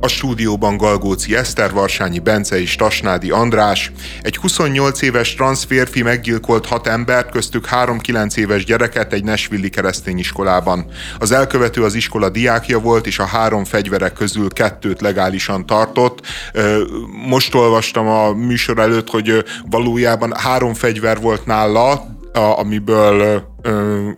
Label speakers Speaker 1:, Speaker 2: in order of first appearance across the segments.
Speaker 1: A stúdióban Galgóci Eszter, Varsányi Bence és Tasnádi András. Egy 28 éves transzférfi meggyilkolt hat embert, köztük három 9 éves gyereket egy Nesvilli keresztény iskolában. Az elkövető az iskola diákja volt, és a három fegyverek közül kettőt legálisan tartott. Most olvastam a műsor előtt, hogy valójában három fegyver volt nála, amiből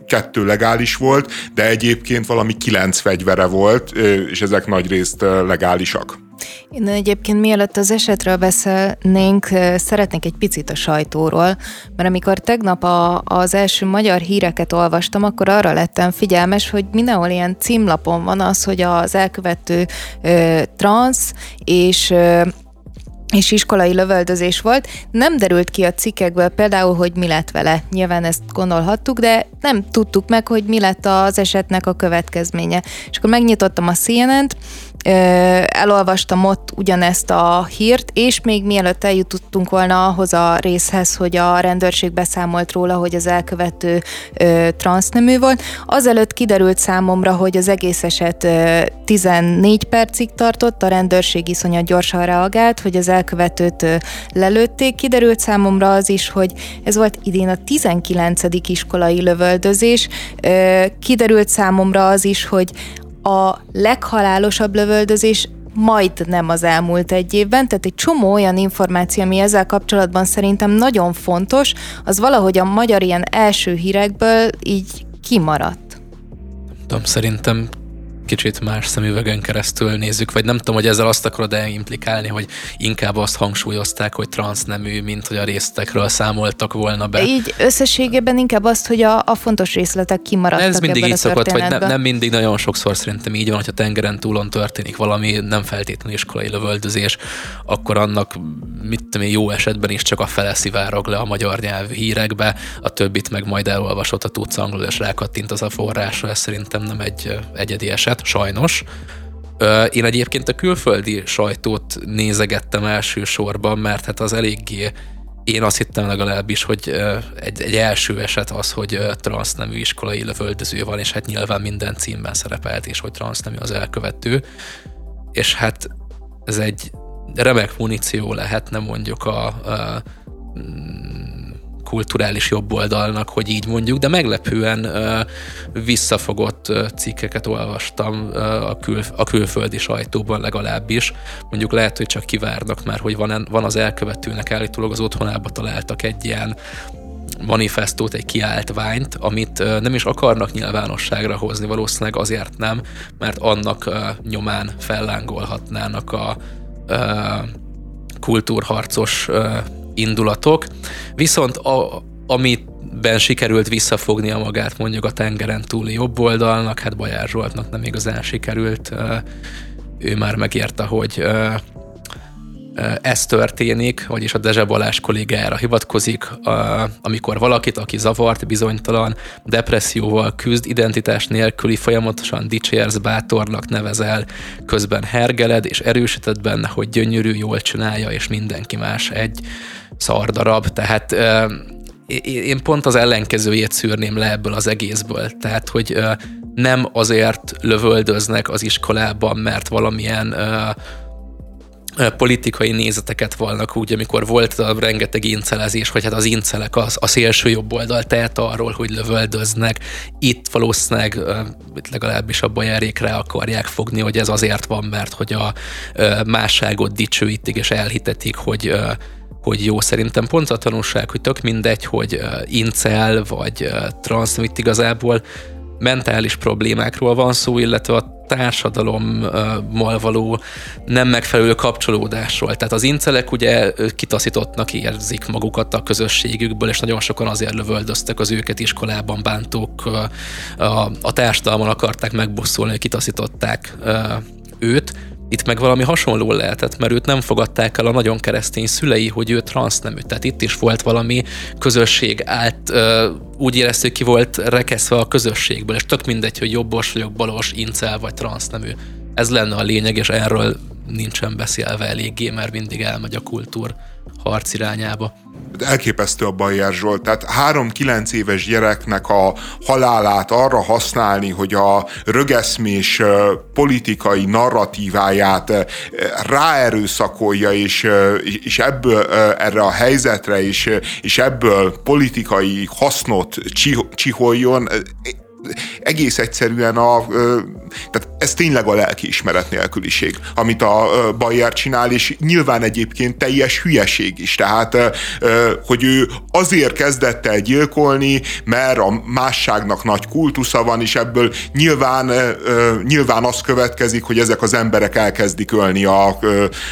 Speaker 1: kettő legális volt, de egyébként valami kilenc fegyvere volt, és ezek nagy részt legálisak.
Speaker 2: Én egyébként mielőtt az esetről beszélnénk, szeretnék egy picit a sajtóról, mert amikor tegnap a, az első magyar híreket olvastam, akkor arra lettem figyelmes, hogy mindenhol ilyen címlapon van az, hogy az elkövető ö, transz, és ö, és iskolai lövöldözés volt. Nem derült ki a cikkekből például, hogy mi lett vele. Nyilván ezt gondolhattuk, de nem tudtuk meg, hogy mi lett az esetnek a következménye. És akkor megnyitottam a CNN-t, elolvastam ott ugyanezt a hírt, és még mielőtt eljutottunk volna ahhoz a részhez, hogy a rendőrség beszámolt róla, hogy az elkövető ö, transznemű volt, azelőtt kiderült számomra, hogy az egész eset ö, 14 percig tartott, a rendőrség iszonyat gyorsan reagált, hogy az elkövetőt ö, lelőtték. Kiderült számomra az is, hogy ez volt idén a 19. iskolai lövöldözés. Ö, kiderült számomra az is, hogy a leghalálosabb lövöldözés majd nem az elmúlt egy évben, tehát egy csomó olyan információ, ami ezzel kapcsolatban szerintem nagyon fontos, az valahogy a magyar ilyen első hírekből így kimaradt.
Speaker 3: Tudom, szerintem kicsit más szemüvegen keresztül nézzük, vagy nem tudom, hogy ezzel azt akarod-e implikálni, hogy inkább azt hangsúlyozták, hogy transznemű, mint hogy a részletekről számoltak volna be.
Speaker 2: Így összességében inkább azt, hogy a, a fontos részletek kimaradtak
Speaker 3: Ez mindig így szokott, vagy ne, nem mindig, nagyon sokszor szerintem így van, hogyha tengeren túlon történik valami, nem feltétlenül iskolai lövöldözés, akkor annak mit tudom jó esetben is csak a fele szivárog le a magyar nyelvű hírekbe, a többit meg majd elolvasott, ha tudsz angolul, és rákattint az a forrásra, ez szerintem nem egy egyedi eset saját, sajnos. Én egyébként a külföldi sajtót nézegettem elsősorban, mert hát az eléggé én azt hittem legalábbis, hogy egy, egy első eset az, hogy transznemű iskolai lövöldöző van, és hát nyilván minden címben szerepelt, és hogy transznemű az elkövető. És hát ez egy remek muníció lehetne mondjuk a, a kulturális jobboldalnak, hogy így mondjuk, de meglepően visszafogott cikkeket olvastam a, kül, a külföldi sajtóban legalábbis. Mondjuk lehet, hogy csak kivárnak már, hogy van, van az elkövetőnek állítólag az otthonába találtak egy ilyen manifestót, egy kiáltványt, amit nem is akarnak nyilvánosságra hozni, valószínűleg azért nem, mert annak nyomán fellángolhatnának a kultúrharcos indulatok, viszont a, amiben sikerült visszafognia magát mondjuk a tengeren túli jobb oldalnak, hát Bajár Zsoltnak nem igazán sikerült, ő már megérte, hogy ez történik, vagyis a Dezse Balázs kollégájára hivatkozik, amikor valakit, aki zavart, bizonytalan, depresszióval küzd, identitás nélküli, folyamatosan dicsérsz, bátornak nevezel, közben hergeled, és erősíted benne, hogy gyönyörű, jól csinálja, és mindenki más egy szardarab, tehát én pont az ellenkezőjét szűrném le ebből az egészből. Tehát, hogy nem azért lövöldöznek az iskolában, mert valamilyen politikai nézeteket vannak úgy, amikor volt a rengeteg incelezés, hogy hát az incelek az, a szélső jobb oldal tehet arról, hogy lövöldöznek. Itt valószínűleg legalábbis a bajárékre akarják fogni, hogy ez azért van, mert hogy a másságot dicsőítik és elhitetik, hogy hogy jó, szerintem pont a tanulság, hogy tök mindegy, hogy incel vagy transzmit igazából mentális problémákról van szó, illetve a társadalommal való nem megfelelő kapcsolódásról. Tehát az incelek ugye kitaszítottnak érzik magukat a közösségükből, és nagyon sokan azért lövöldöztek az őket iskolában, bántók a, a társadalmon akarták megbosszulni, hogy kitaszították őt, itt meg valami hasonló lehetett, mert őt nem fogadták el a nagyon keresztény szülei, hogy ő transznemű. Tehát itt is volt valami közösség át, úgy éreztük, ki volt rekeszve a közösségből, és tök mindegy, hogy jobbos vagyok, balos, incel vagy transznemű. Ez lenne a lényeg, és erről nincsen beszélve eléggé, mert mindig elmegy a kultúr harc irányába.
Speaker 1: Elképesztő a Bajer Zsolt. Tehát három-kilenc éves gyereknek a halálát arra használni, hogy a rögeszmés politikai narratíváját ráerőszakolja, és, és ebből erre a helyzetre, és, és ebből politikai hasznot csiholjon, egész egyszerűen a, tehát ez tényleg a lelkiismeret nélküliség, amit a Bayer csinál, és nyilván egyébként teljes hülyeség is. Tehát, hogy ő azért kezdett el gyilkolni, mert a másságnak nagy kultusza van, és ebből nyilván, nyilván az következik, hogy ezek az emberek elkezdik ölni a,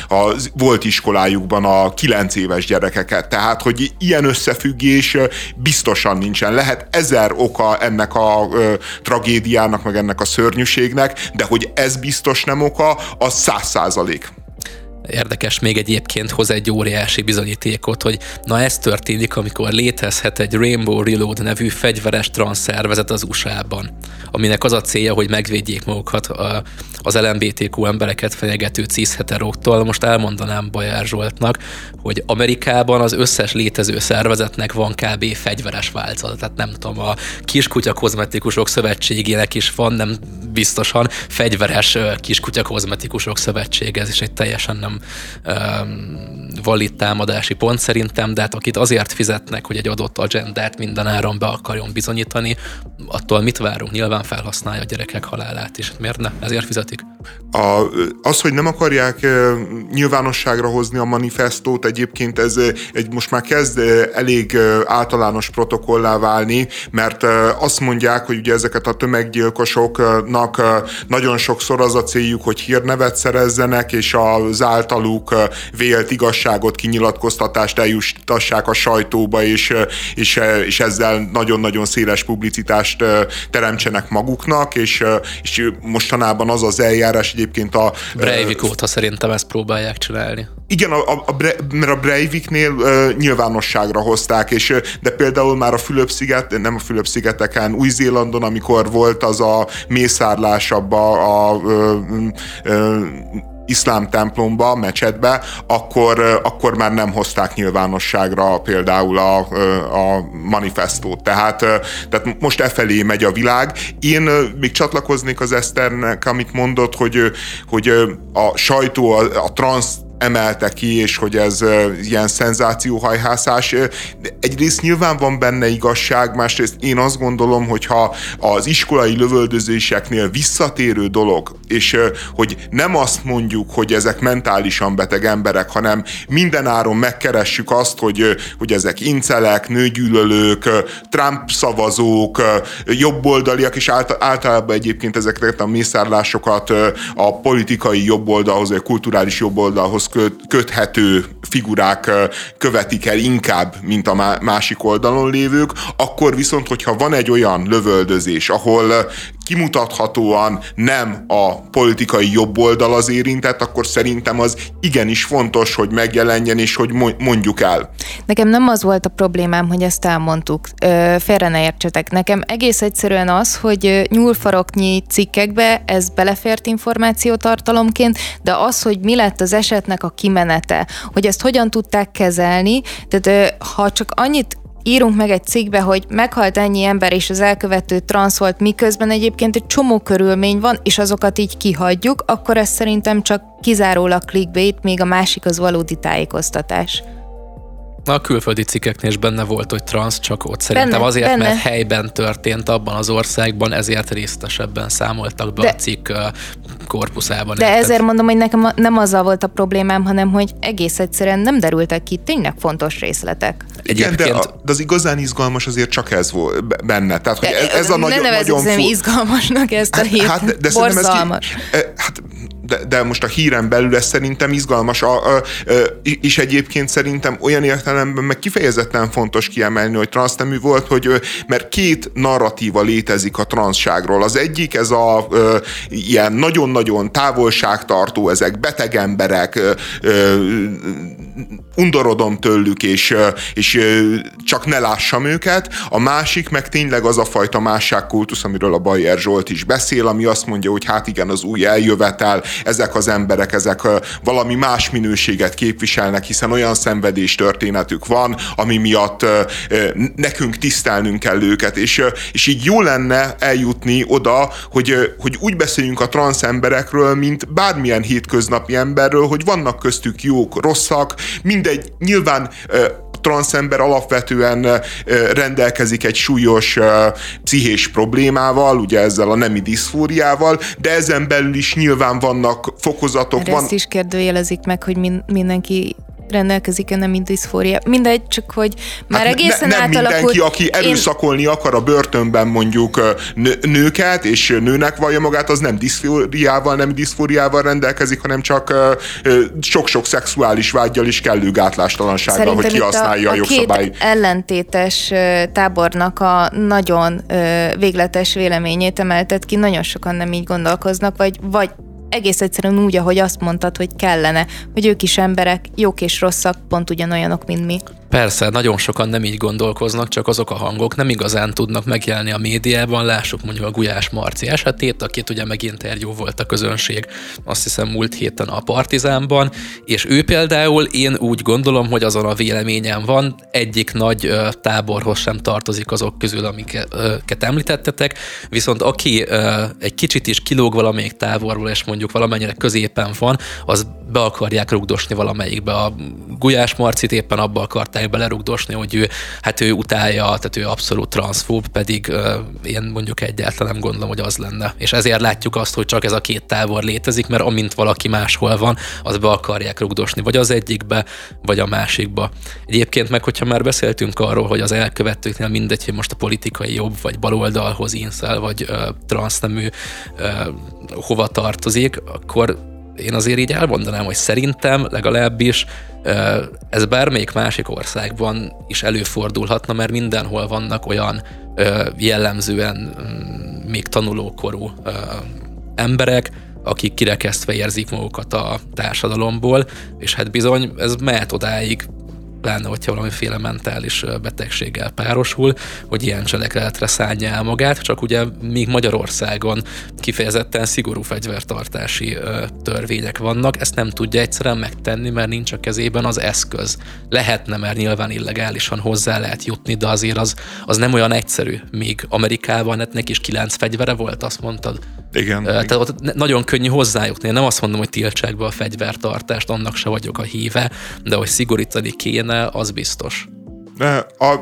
Speaker 1: a volt iskolájukban a kilenc éves gyerekeket. Tehát, hogy ilyen összefüggés biztosan nincsen. Lehet ezer oka ennek a tragédiának, meg ennek a szörnyűségnek, de hogy ez biztos nem oka, az száz százalék.
Speaker 3: Érdekes még egyébként hoz egy óriási bizonyítékot, hogy na ez történik, amikor létezhet egy Rainbow Reload nevű fegyveres transzszervezet az USA-ban, aminek az a célja, hogy megvédjék magukat az LMBTQ embereket fenyegető cisheteróktól. Most elmondanám Bajár Zsoltnak, hogy Amerikában az összes létező szervezetnek van kb. fegyveres változat. Tehát nem tudom, a Kiskutya Kozmetikusok Szövetségének is van, nem biztosan fegyveres Kiskutya Kozmetikusok Szövetsége, ez is egy teljesen nem um, um valid támadási pont szerintem, de hát akit azért fizetnek, hogy egy adott agendát minden áron be akarjon bizonyítani, attól mit várunk? Nyilván felhasználja a gyerekek halálát is. Miért ne? Ezért fizetik.
Speaker 1: A, az, hogy nem akarják nyilvánosságra hozni a manifestót, egyébként ez egy most már kezd elég általános protokollá válni, mert azt mondják, hogy ugye ezeket a tömeggyilkosoknak nagyon sokszor az a céljuk, hogy hírnevet szerezzenek, és az általuk vélt igazságot, kinyilatkoztatást eljuttassák a sajtóba, és, és, és ezzel nagyon-nagyon széles publicitást teremtsenek maguknak, és, és mostanában az az eljárás egyébként a...
Speaker 3: Breivik óta szerintem ezt próbálják csinálni.
Speaker 1: Igen, a, a, a, mert a Breiviknél uh, nyilvánosságra hozták, és de például már a Fülöp-sziget, nem a Fülöp-szigeteken, Új-Zélandon, amikor volt az a mészárlás abba a, a, a, a iszlám templomba, mecsetbe, akkor, akkor már nem hozták nyilvánosságra például a, a manifestót. Tehát, tehát most e felé megy a világ. Én még csatlakoznék az Eszternek, amit mondott, hogy, hogy a sajtó, a, a transz emelte ki, és hogy ez ilyen szenzációhajhászás. Egyrészt nyilván van benne igazság, másrészt én azt gondolom, hogy ha az iskolai lövöldözéseknél visszatérő dolog, és hogy nem azt mondjuk, hogy ezek mentálisan beteg emberek, hanem mindenáron megkeressük azt, hogy, hogy ezek incelek, nőgyűlölők, Trump szavazók, jobboldaliak, és általában egyébként ezeket a mészárlásokat a politikai jobboldalhoz, vagy a kulturális jobboldalhoz köthető figurák követik el inkább, mint a másik oldalon lévők, akkor viszont, hogyha van egy olyan lövöldözés, ahol kimutathatóan nem a politikai jobb oldal az érintett, akkor szerintem az igenis fontos, hogy megjelenjen, és hogy mondjuk el.
Speaker 2: Nekem nem az volt a problémám, hogy ezt elmondtuk. Félre ne értsetek. Nekem egész egyszerűen az, hogy nyúlfaroknyi cikkekbe ez belefért információtartalomként, de az, hogy mi lett az esetnek a kimenete, hogy ezt hogyan tudták kezelni, tehát ha csak annyit írunk meg egy cikkbe, hogy meghalt ennyi ember és az elkövető transz volt, miközben egyébként egy csomó körülmény van, és azokat így kihagyjuk, akkor ez szerintem csak kizárólag clickbait, még a másik az valódi tájékoztatás.
Speaker 3: A külföldi cikkeknél is benne volt, hogy transz, csak ott szerintem benne, azért, benne. mert helyben történt abban az országban, ezért részletesebben számoltak be de, a cikk korpuszában.
Speaker 2: De érted? ezért mondom, hogy nekem nem azzal volt a problémám, hanem hogy egész egyszerűen nem derültek ki tényleg fontos részletek.
Speaker 1: Igen, de, a, de az igazán izgalmas azért csak ez volt benne. Tehát, hogy ez, ez a
Speaker 2: nagyon,
Speaker 1: ne nagyon...
Speaker 2: fo- izgalmasnak ezt a hát, hírt. Hát, de, de Borzalmas. Ez ki,
Speaker 1: hát de, de most a híren belül ez szerintem izgalmas, a, a, és egyébként szerintem olyan értelemben meg kifejezetten fontos kiemelni, hogy transznemű volt, hogy mert két narratíva létezik a transzságról. Az egyik ez a a ilyen nagyon-nagyon távolságtartó, ezek beteg emberek, undorodom tőlük, és, és csak ne lássam őket. A másik meg tényleg az a fajta másságkultusz, amiről a Bayer Zsolt is beszél, ami azt mondja, hogy hát igen, az új eljövetel, ezek az emberek, ezek valami más minőséget képviselnek, hiszen olyan szenvedés történetük van, ami miatt nekünk tisztelnünk kell őket, és, és így jó lenne eljutni oda, hogy, hogy úgy beszéljünk a transz emberekről, mint bármilyen hétköznapi emberről, hogy vannak köztük jók, rosszak, mindegy, nyilván transzember alapvetően rendelkezik egy súlyos pszichés problémával, ugye ezzel a nemi diszfóriával, de ezen belül is nyilván vannak fokozatok.
Speaker 2: Mert
Speaker 1: van...
Speaker 2: ezt is kérdőjelezik meg, hogy mindenki rendelkezik-e nem diszfória. Mindegy, csak hogy már hát egészen
Speaker 1: ne, nem
Speaker 2: átalakult.
Speaker 1: mindenki, aki erőszakolni én... akar a börtönben mondjuk nőket, és nőnek vallja magát, az nem diszfóriával, nem diszfóriával rendelkezik, hanem csak sok-sok szexuális vágyjal és kellő gátlástalansággal, Szerintem hogy kihasználja a, a, a jogszabály.
Speaker 2: Két ellentétes tábornak a nagyon végletes véleményét emeltet ki, nagyon sokan nem így gondolkoznak, vagy, vagy egész egyszerűen úgy, ahogy azt mondtad, hogy kellene, hogy ők is emberek, jók és rosszak, pont ugyanolyanok, mint mi.
Speaker 3: Persze, nagyon sokan nem így gondolkoznak, csak azok a hangok nem igazán tudnak megjelenni a médiában. Lássuk mondjuk a Gulyás Marci esetét, akit ugye meginterjú volt a közönség, azt hiszem múlt héten a Partizánban, és ő például én úgy gondolom, hogy azon a véleményem van, egyik nagy ö, táborhoz sem tartozik azok közül, amiket említettetek, viszont aki ö, egy kicsit is kilóg valamelyik táborból, és mondjuk valamennyire középen van, az be akarják rugdosni valamelyikbe. A Gulyás Marcit éppen abba akarták belerugdosni, hogy ő, hát ő utálja, tehát ő abszolút transzfób, pedig uh, én mondjuk egyáltalán nem gondolom, hogy az lenne. És ezért látjuk azt, hogy csak ez a két tábor létezik, mert amint valaki máshol van, az be akarják rugdosni, vagy az egyikbe, vagy a másikba. Egyébként meg, hogyha már beszéltünk arról, hogy az elkövetőknél mindegy, hogy most a politikai jobb, vagy baloldalhoz inszel, vagy uh, transznemű uh, hova tartozik, akkor én azért így elmondanám, hogy szerintem legalábbis ez bármelyik másik országban is előfordulhatna, mert mindenhol vannak olyan jellemzően mm, még tanulókorú emberek, akik kirekesztve érzik magukat a társadalomból, és hát bizony ez mehet odáig, pláne, hogyha valamiféle mentális betegséggel párosul, hogy ilyen cselekedetre szállja el magát, csak ugye még Magyarországon kifejezetten szigorú fegyvertartási törvények vannak, ezt nem tudja egyszerűen megtenni, mert nincs a kezében az eszköz. Lehetne, mert nyilván illegálisan hozzá lehet jutni, de azért az, az nem olyan egyszerű. Míg Amerikában hát neki is kilenc fegyvere volt, azt mondtad.
Speaker 1: Igen.
Speaker 3: Tehát ott nagyon könnyű hozzájutni. Én nem azt mondom, hogy tiltsák be a fegyvertartást, annak se vagyok a híve, de hogy szigorítani kéne, az biztos.
Speaker 1: De a,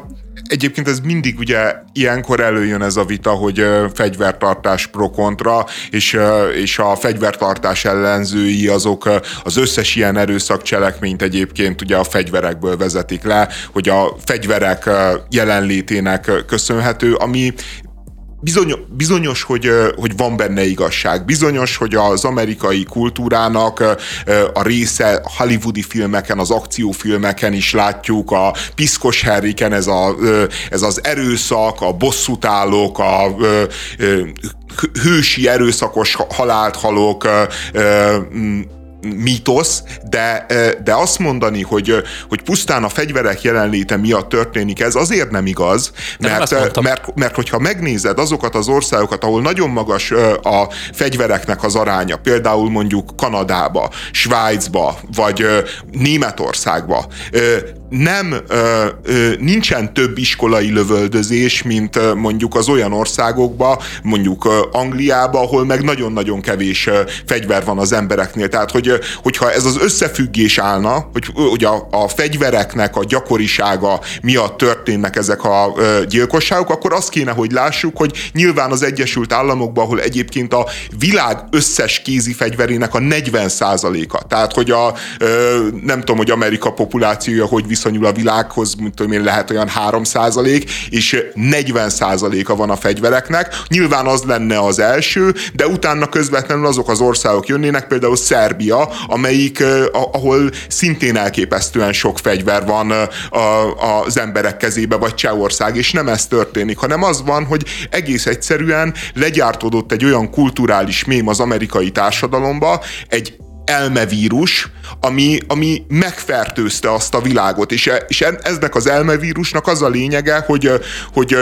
Speaker 1: Egyébként ez mindig ugye ilyenkor előjön ez a vita, hogy fegyvertartás pro-kontra, és, és a fegyvertartás ellenzői azok az összes ilyen erőszakcselekményt egyébként ugye a fegyverekből vezetik le, hogy a fegyverek jelenlétének köszönhető, ami bizony, bizonyos, hogy, hogy van benne igazság. Bizonyos, hogy az amerikai kultúrának a része hollywoodi filmeken, az akciófilmeken is látjuk, a piszkos Harryken ez, a, ez az erőszak, a bosszútálók, a hősi erőszakos halált halók, mítosz, de, de azt mondani, hogy, hogy pusztán a fegyverek jelenléte miatt történik ez, azért nem igaz, mert, mert, mert, mert hogyha megnézed azokat az országokat, ahol nagyon magas a fegyvereknek az aránya, például mondjuk Kanadába, Svájcba, vagy Németországba, nem ö, ö, nincsen több iskolai lövöldözés, mint ö, mondjuk az olyan országokba, mondjuk ö, Angliába, ahol meg nagyon-nagyon kevés ö, fegyver van az embereknél. Tehát, hogy, ö, hogyha ez az összefüggés állna, hogy, hogy a, a fegyvereknek a gyakorisága miatt történnek ezek a ö, gyilkosságok, akkor azt kéne, hogy lássuk, hogy nyilván az Egyesült Államokban, ahol egyébként a világ összes kézi fegyverének a 40%-a. Tehát, hogy a ö, nem tudom, hogy Amerika populációja hogy viszonyul a világhoz, mint tudom én, lehet olyan 3 és 40 a van a fegyvereknek. Nyilván az lenne az első, de utána közvetlenül azok az országok jönnének, például Szerbia, amelyik, ahol szintén elképesztően sok fegyver van az emberek kezébe, vagy Csehország, és nem ez történik, hanem az van, hogy egész egyszerűen legyártódott egy olyan kulturális mém az amerikai társadalomba, egy elmevírus, ami, ami megfertőzte azt a világot, és, és ennek az elmevírusnak az a lényege, hogy, hogy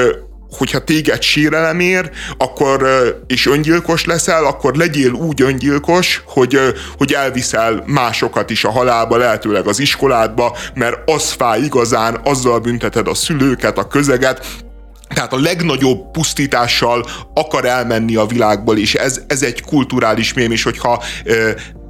Speaker 1: hogyha téged sérelem ér, akkor, és öngyilkos leszel, akkor legyél úgy öngyilkos, hogy, hogy elviszel másokat is a halálba, lehetőleg az iskoládba, mert az fáj igazán, azzal bünteted a szülőket, a közeget, tehát a legnagyobb pusztítással akar elmenni a világból, és ez, ez egy kulturális mém, és hogyha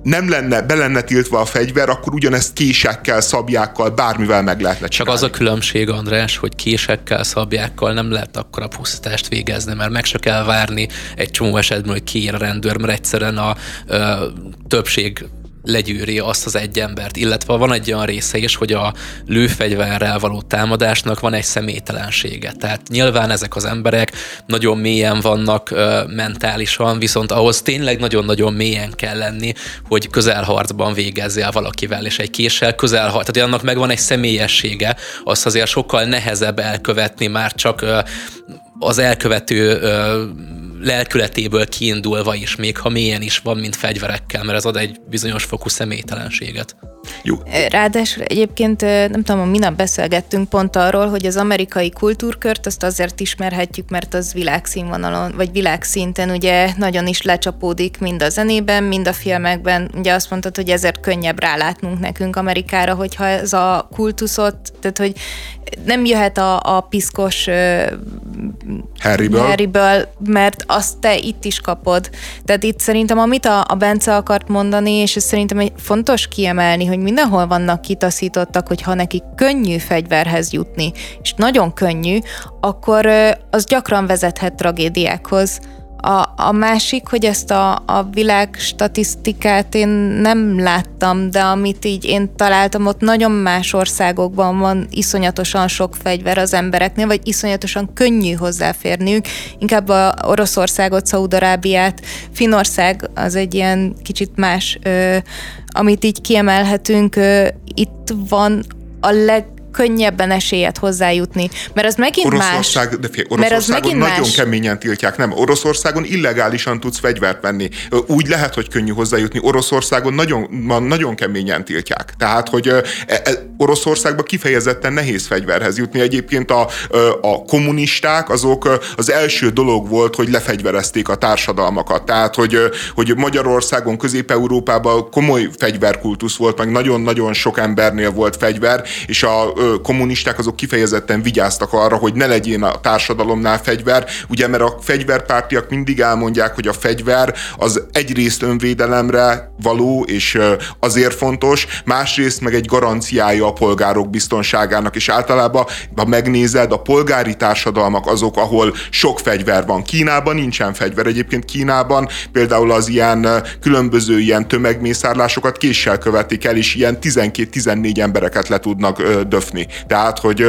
Speaker 1: nem lenne, be lenne tiltva a fegyver, akkor ugyanezt késekkel, szabjákkal, bármivel meg lehetne
Speaker 3: csinálni. Csak az a különbség, András, hogy késekkel, szabjákkal nem lehet akkor a pusztítást végezni, mert meg se kell várni egy csomó esetben, hogy kiír a rendőr, mert egyszerűen a ö, többség legyűri azt az egy embert, illetve van egy olyan része is, hogy a lőfegyverrel való támadásnak van egy személytelensége. Tehát nyilván ezek az emberek nagyon mélyen vannak ö, mentálisan, viszont ahhoz tényleg nagyon-nagyon mélyen kell lenni, hogy közelharcban végezzél valakivel, és egy késsel közelharc. Tehát annak megvan egy személyessége, azt azért sokkal nehezebb elkövetni már csak ö, az elkövető ö, lelkületéből kiindulva is, még ha mélyen is van, mint fegyverekkel, mert ez ad egy bizonyos fokú személytelenséget.
Speaker 2: Jó. Ráadásul egyébként nem tudom, minap beszélgettünk pont arról, hogy az amerikai kultúrkört azt azért ismerhetjük, mert az világszínvonalon, vagy világszinten ugye nagyon is lecsapódik mind a zenében, mind a filmekben. Ugye azt mondtad, hogy ezért könnyebb rálátnunk nekünk Amerikára, hogyha ez a kultuszot, tehát hogy nem jöhet a, a piszkos
Speaker 1: Harryből.
Speaker 2: Harryből, mert azt te itt is kapod. Tehát itt szerintem, amit a, a Bence akart mondani, és ez szerintem egy fontos kiemelni, hogy mindenhol vannak kitaszítottak, hogy ha nekik könnyű fegyverhez jutni, és nagyon könnyű, akkor az gyakran vezethet tragédiákhoz. A, a másik, hogy ezt a, a világ statisztikát én nem láttam, de amit így én találtam, ott nagyon más országokban van iszonyatosan sok fegyver az embereknél, vagy iszonyatosan könnyű hozzáférniük. Inkább a Oroszországot, Szaudarábiát, Finország az egy ilyen kicsit más, ö, amit így kiemelhetünk, ö, itt van a leg könnyebben esélyet hozzájutni. Mert az megint
Speaker 1: Oroszország,
Speaker 2: más.
Speaker 1: De fél, Oroszországon nagyon más. keményen tiltják, nem. Oroszországon illegálisan tudsz fegyvert venni. Úgy lehet, hogy könnyű hozzájutni. Oroszországon nagyon, nagyon keményen tiltják. Tehát, hogy e, e, Oroszországban kifejezetten nehéz fegyverhez jutni. Egyébként a, a kommunisták azok az első dolog volt, hogy lefegyverezték a társadalmakat. Tehát, hogy, hogy Magyarországon, Közép-Európában komoly fegyverkultusz volt, meg nagyon-nagyon sok embernél volt fegyver, és a kommunisták azok kifejezetten vigyáztak arra, hogy ne legyen a társadalomnál fegyver, ugye mert a fegyverpártiak mindig elmondják, hogy a fegyver az egyrészt önvédelemre való, és azért fontos, másrészt meg egy garanciája a polgárok biztonságának, és általában, ha megnézed, a polgári társadalmak azok, ahol sok fegyver van. Kínában nincsen fegyver. Egyébként Kínában például az ilyen különböző ilyen tömegmészárlásokat késsel követik el, és ilyen 12-14 embereket le tudnak döfni látni. Tehát, hogy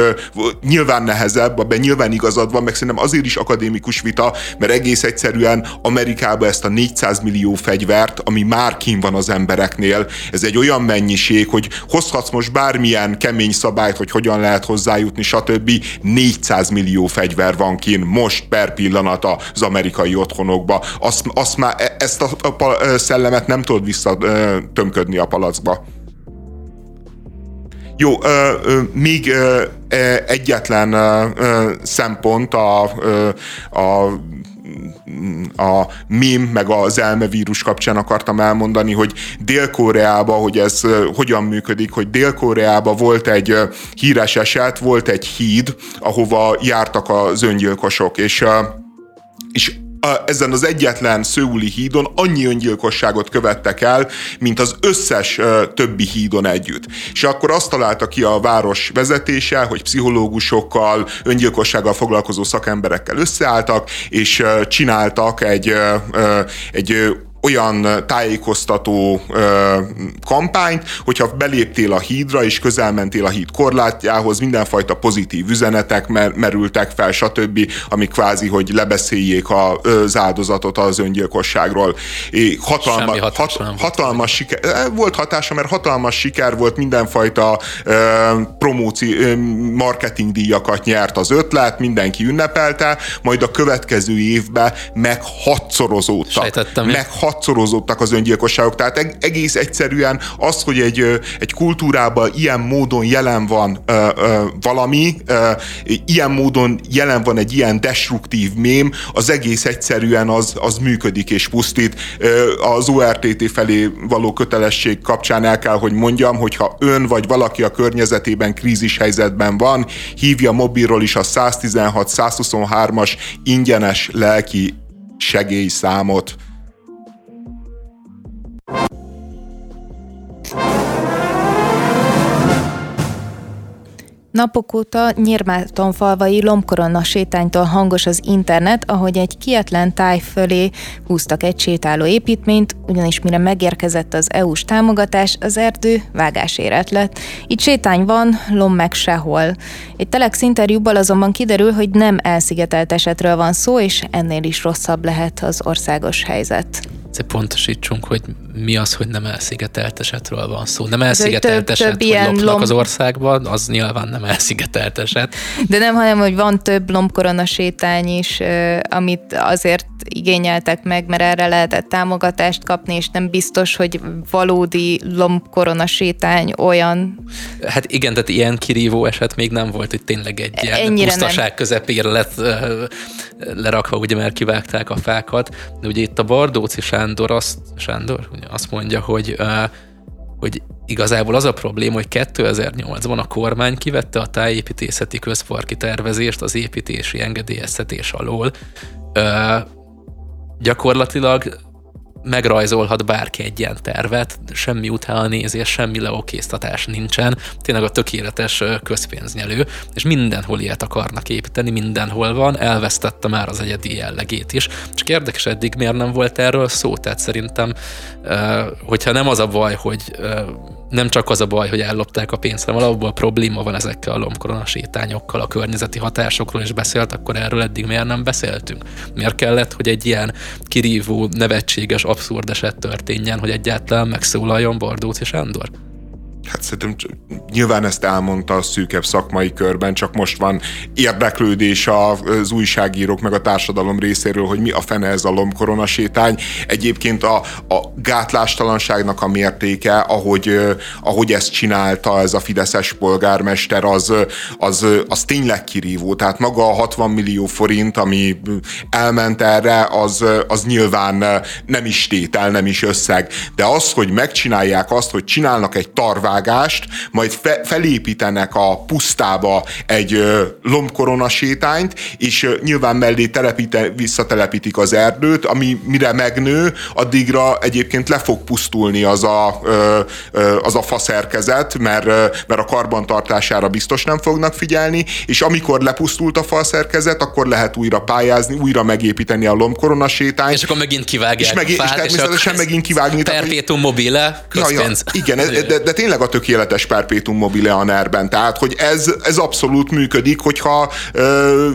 Speaker 1: nyilván nehezebb, abban nyilván igazad van, meg szerintem azért is akadémikus vita, mert egész egyszerűen Amerikában ezt a 400 millió fegyvert, ami már kín van az embereknél, ez egy olyan mennyiség, hogy hozhatsz most bármilyen kemény szabályt, hogy hogyan lehet hozzájutni, stb. 400 millió fegyver van kín most per pillanat az amerikai otthonokba. Azt, azt már, e, ezt a, a szellemet nem tudod visszatömködni a palackba. Jó, ö, ö, még ö, egyetlen ö, szempont a, ö, a a mém meg az elmevírus kapcsán akartam elmondani, hogy Dél-Koreában, hogy ez hogyan működik, hogy Dél-Koreában volt egy híres eset, volt egy híd, ahova jártak az öngyilkosok, és és ezen az egyetlen szőuli hídon annyi öngyilkosságot követtek el, mint az összes többi hídon együtt. És akkor azt találta ki a város vezetése, hogy pszichológusokkal, öngyilkossággal foglalkozó szakemberekkel összeálltak, és csináltak egy, egy olyan tájékoztató ö, kampányt, hogyha beléptél a hídra és közelmentél a híd korlátjához, mindenfajta pozitív üzenetek mer- merültek fel, stb., ami kvázi, hogy lebeszéljék a, az áldozatot az öngyilkosságról. É, hatalma, hat, hatalmas siker, volt hatása, mert hatalmas siker volt, mindenfajta ö, promóci, ö, marketing díjakat nyert az ötlet, mindenki ünnepelte, majd a következő évben meg hatszorozódtak. Meg hatszorozottak az öngyilkosságok. Tehát egész egyszerűen az, hogy egy, egy kultúrában ilyen módon jelen van ö, ö, valami, ö, ilyen módon jelen van egy ilyen destruktív mém, az egész egyszerűen az, az működik és pusztít. Az ORTT felé való kötelesség kapcsán el kell, hogy mondjam, hogyha ön vagy valaki a környezetében krízis helyzetben van, hívja mobilról is a 116-123-as ingyenes lelki segélyszámot.
Speaker 2: Napok óta Nyírmáton falvai lombkoronna sétánytól hangos az internet, ahogy egy kietlen táj fölé húztak egy sétáló építményt, ugyanis mire megérkezett az EU-s támogatás, az erdő vágásérett lett. Itt sétány van, lom meg sehol. Egy Telex interjúból azonban kiderül, hogy nem elszigetelt esetről van szó, és ennél is rosszabb lehet az országos helyzet
Speaker 3: pontosítsunk, hogy mi az, hogy nem elszigetelt esetről van szó. Nem elszigetelt több, eset, több hogy lopnak lomb... az országban, az nyilván nem elszigetelt eset.
Speaker 2: De nem, hanem, hogy van több lombkorona sétány is, amit azért igényeltek meg, mert erre lehetett támogatást kapni, és nem biztos, hogy valódi lombkorona sétány olyan.
Speaker 3: Hát igen, tehát ilyen kirívó eset még nem volt, hogy tényleg egy ilyen Ennyire pusztaság nem. közepére lett lerakva, ugye, mert kivágták a fákat. De ugye itt a Bardóci Sándor azt, Sándor? Azt mondja, hogy hogy igazából az a probléma, hogy 2008-ban a kormány kivette a tájépítészeti közparki tervezést az építési engedélyeztetés alól, gyakorlatilag megrajzolhat bárki egy ilyen tervet, semmi utána nézés, semmi leokéztatás nincsen, tényleg a tökéletes közpénznyelő, és mindenhol ilyet akarnak építeni, mindenhol van, elvesztette már az egyedi jellegét is. Csak érdekes eddig miért nem volt erről szó, tehát szerintem, hogyha nem az a baj, hogy nem csak az a baj, hogy ellopták a pénzt, hanem a probléma van ezekkel a lomkorona sétányokkal, a környezeti hatásokról is beszélt, akkor erről eddig miért nem beszéltünk? Miért kellett, hogy egy ilyen kirívó, nevetséges, abszurd eset történjen, hogy egyáltalán megszólaljon Bardóci Sándor?
Speaker 1: Hát szerintem nyilván ezt elmondta a szűkebb szakmai körben, csak most van érdeklődés az újságírók meg a társadalom részéről, hogy mi a fene ez a lombkorona sétány. Egyébként a, a gátlástalanságnak a mértéke, ahogy, ahogy ezt csinálta ez a fideszes polgármester, az, az, az tényleg kirívó. Tehát maga a 60 millió forint, ami elment erre, az, az nyilván nem is tétel, nem is összeg. De az, hogy megcsinálják azt, hogy csinálnak egy tarvág vágást, majd fe, felépítenek a pusztába egy ö, lombkorona sétányt, és nyilván mellé telepíte, visszatelepítik az erdőt, ami mire megnő, addigra egyébként le fog pusztulni az a, az a faszerkezet, mert, mert a karbantartására biztos nem fognak figyelni, és amikor lepusztult a faszerkezet, akkor lehet újra pályázni, újra megépíteni a lombkorona sétányt.
Speaker 3: És akkor megint kivágják
Speaker 1: és, megint,
Speaker 3: fát,
Speaker 1: és természetesen és megint kivágni.
Speaker 3: Perpétum mobile, ja, ja,
Speaker 1: igen, de, de, de tényleg a tökéletes perpétum mobile a nerben. Tehát, hogy ez, ez abszolút működik, hogyha ö,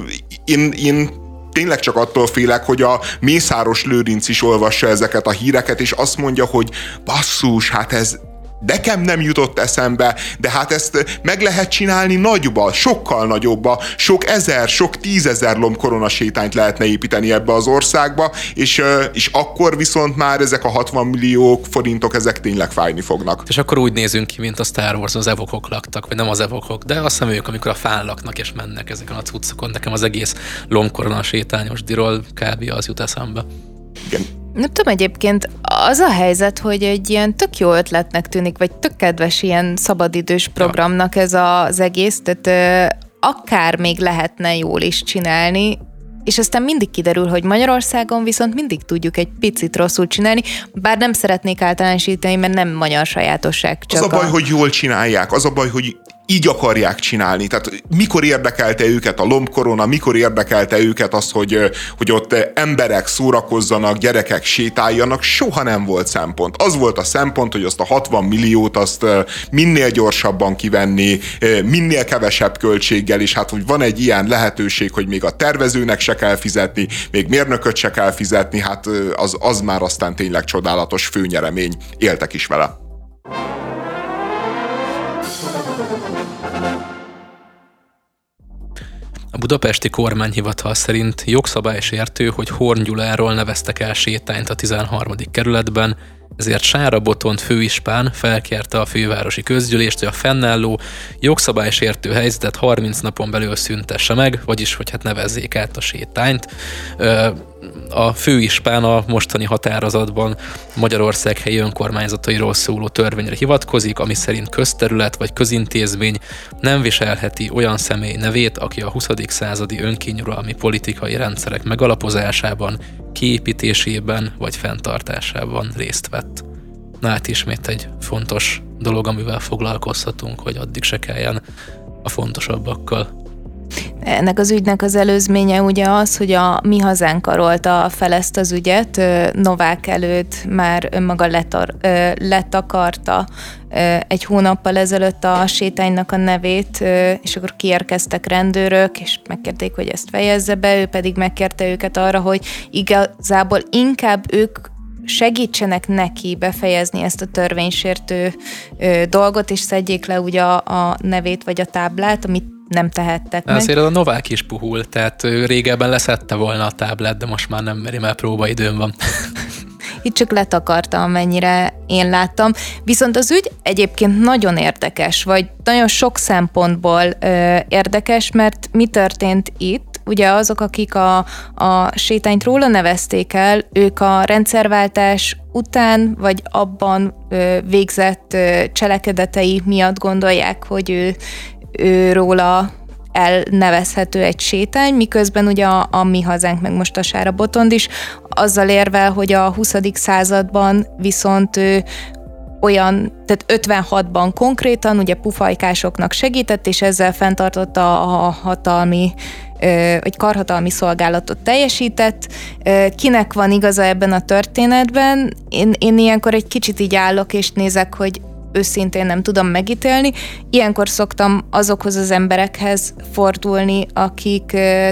Speaker 1: én, én tényleg csak attól félek, hogy a Mészáros Lőrinc is olvassa ezeket a híreket, és azt mondja, hogy basszus, hát ez, Nekem nem jutott eszembe, de hát ezt meg lehet csinálni nagyba, sokkal nagyobba, sok ezer, sok tízezer lomb koronasétányt lehetne építeni ebbe az országba, és, és akkor viszont már ezek a 60 millió forintok, ezek tényleg fájni fognak.
Speaker 3: És akkor úgy nézünk ki, mint a Star Wars, az evokok laktak, vagy nem az evokok, de azt hiszem ők, amikor a fán laknak és mennek ezeken a cuccokon. Nekem az egész lombkorona sétányos diról kb. az jut eszembe.
Speaker 2: Igen, nem tudom, egyébként az a helyzet, hogy egy ilyen tök jó ötletnek tűnik, vagy tök kedves ilyen szabadidős programnak ez az egész, tehát akár még lehetne jól is csinálni, és aztán mindig kiderül, hogy Magyarországon viszont mindig tudjuk egy picit rosszul csinálni, bár nem szeretnék általánosítani, mert nem magyar sajátosság.
Speaker 1: Csak az a baj, a... hogy jól csinálják, az a baj, hogy így akarják csinálni. Tehát mikor érdekelte őket a lombkorona, mikor érdekelte őket az, hogy, hogy ott emberek szórakozzanak, gyerekek sétáljanak, soha nem volt szempont. Az volt a szempont, hogy azt a 60 milliót azt minél gyorsabban kivenni, minél kevesebb költséggel, és hát, hogy van egy ilyen lehetőség, hogy még a tervezőnek se kell fizetni, még mérnököt se kell fizetni, hát az, az már aztán tényleg csodálatos főnyeremény. Éltek is vele.
Speaker 3: A budapesti kormányhivatal szerint jogszabálysértő, hogy Horn Gyuláról neveztek el sétányt a 13. kerületben, ezért Sára Botont főispán felkérte a fővárosi közgyűlést, hogy a fennálló jogszabálysértő helyzetet 30 napon belül szüntesse meg, vagyis hogy hát nevezzék át a sétányt a főispán a mostani határozatban Magyarország helyi önkormányzatairól szóló törvényre hivatkozik, ami szerint közterület vagy közintézmény nem viselheti olyan személy nevét, aki a 20. századi önkényuralmi politikai rendszerek megalapozásában, kiépítésében vagy fenntartásában részt vett. Na hát ismét egy fontos dolog, amivel foglalkozhatunk, hogy addig se kelljen a fontosabbakkal
Speaker 2: ennek az ügynek az előzménye ugye az, hogy a Mi Hazánk karolta fel ezt az ügyet, Novák előtt már önmaga letar, letakarta egy hónappal ezelőtt a sétánynak a nevét, és akkor kiérkeztek rendőrök, és megkérték, hogy ezt fejezze be, ő pedig megkérte őket arra, hogy igazából inkább ők segítsenek neki befejezni ezt a törvénysértő dolgot, és szedjék le ugye a, a nevét vagy a táblát, amit nem tehettek meg.
Speaker 3: Azért a Novák is puhul, tehát ő régebben leszette volna a táblát, de most már nem meri, mert próbaidőn van.
Speaker 2: Itt csak letakarta, amennyire én láttam. Viszont az ügy egyébként nagyon érdekes, vagy nagyon sok szempontból ö, érdekes, mert mi történt itt? Ugye azok, akik a, a sétányt róla nevezték el, ők a rendszerváltás után, vagy abban ö, végzett ö, cselekedetei miatt gondolják, hogy ő ő róla elnevezhető egy sétány, miközben ugye a, a mi hazánk, meg most a Sára Botond is azzal érvel, hogy a 20. században viszont ő olyan, tehát 56-ban konkrétan ugye pufajkásoknak segített, és ezzel fenntartotta a hatalmi vagy karhatalmi szolgálatot teljesített. Kinek van igaza ebben a történetben? Én, én ilyenkor egy kicsit így állok, és nézek, hogy őszintén nem tudom megítélni. Ilyenkor szoktam azokhoz az emberekhez fordulni, akik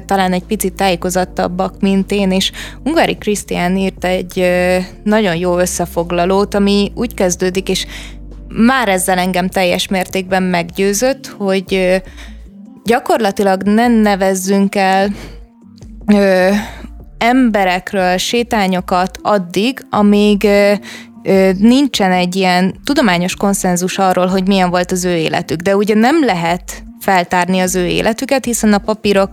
Speaker 2: talán egy picit tájékozottabbak, mint én, és Ungari Krisztián írt egy nagyon jó összefoglalót, ami úgy kezdődik, és már ezzel engem teljes mértékben meggyőzött, hogy gyakorlatilag nem nevezzünk el ö, emberekről sétányokat addig, amíg nincsen egy ilyen tudományos konszenzus arról, hogy milyen volt az ő életük, de ugye nem lehet feltárni az ő életüket, hiszen a papírok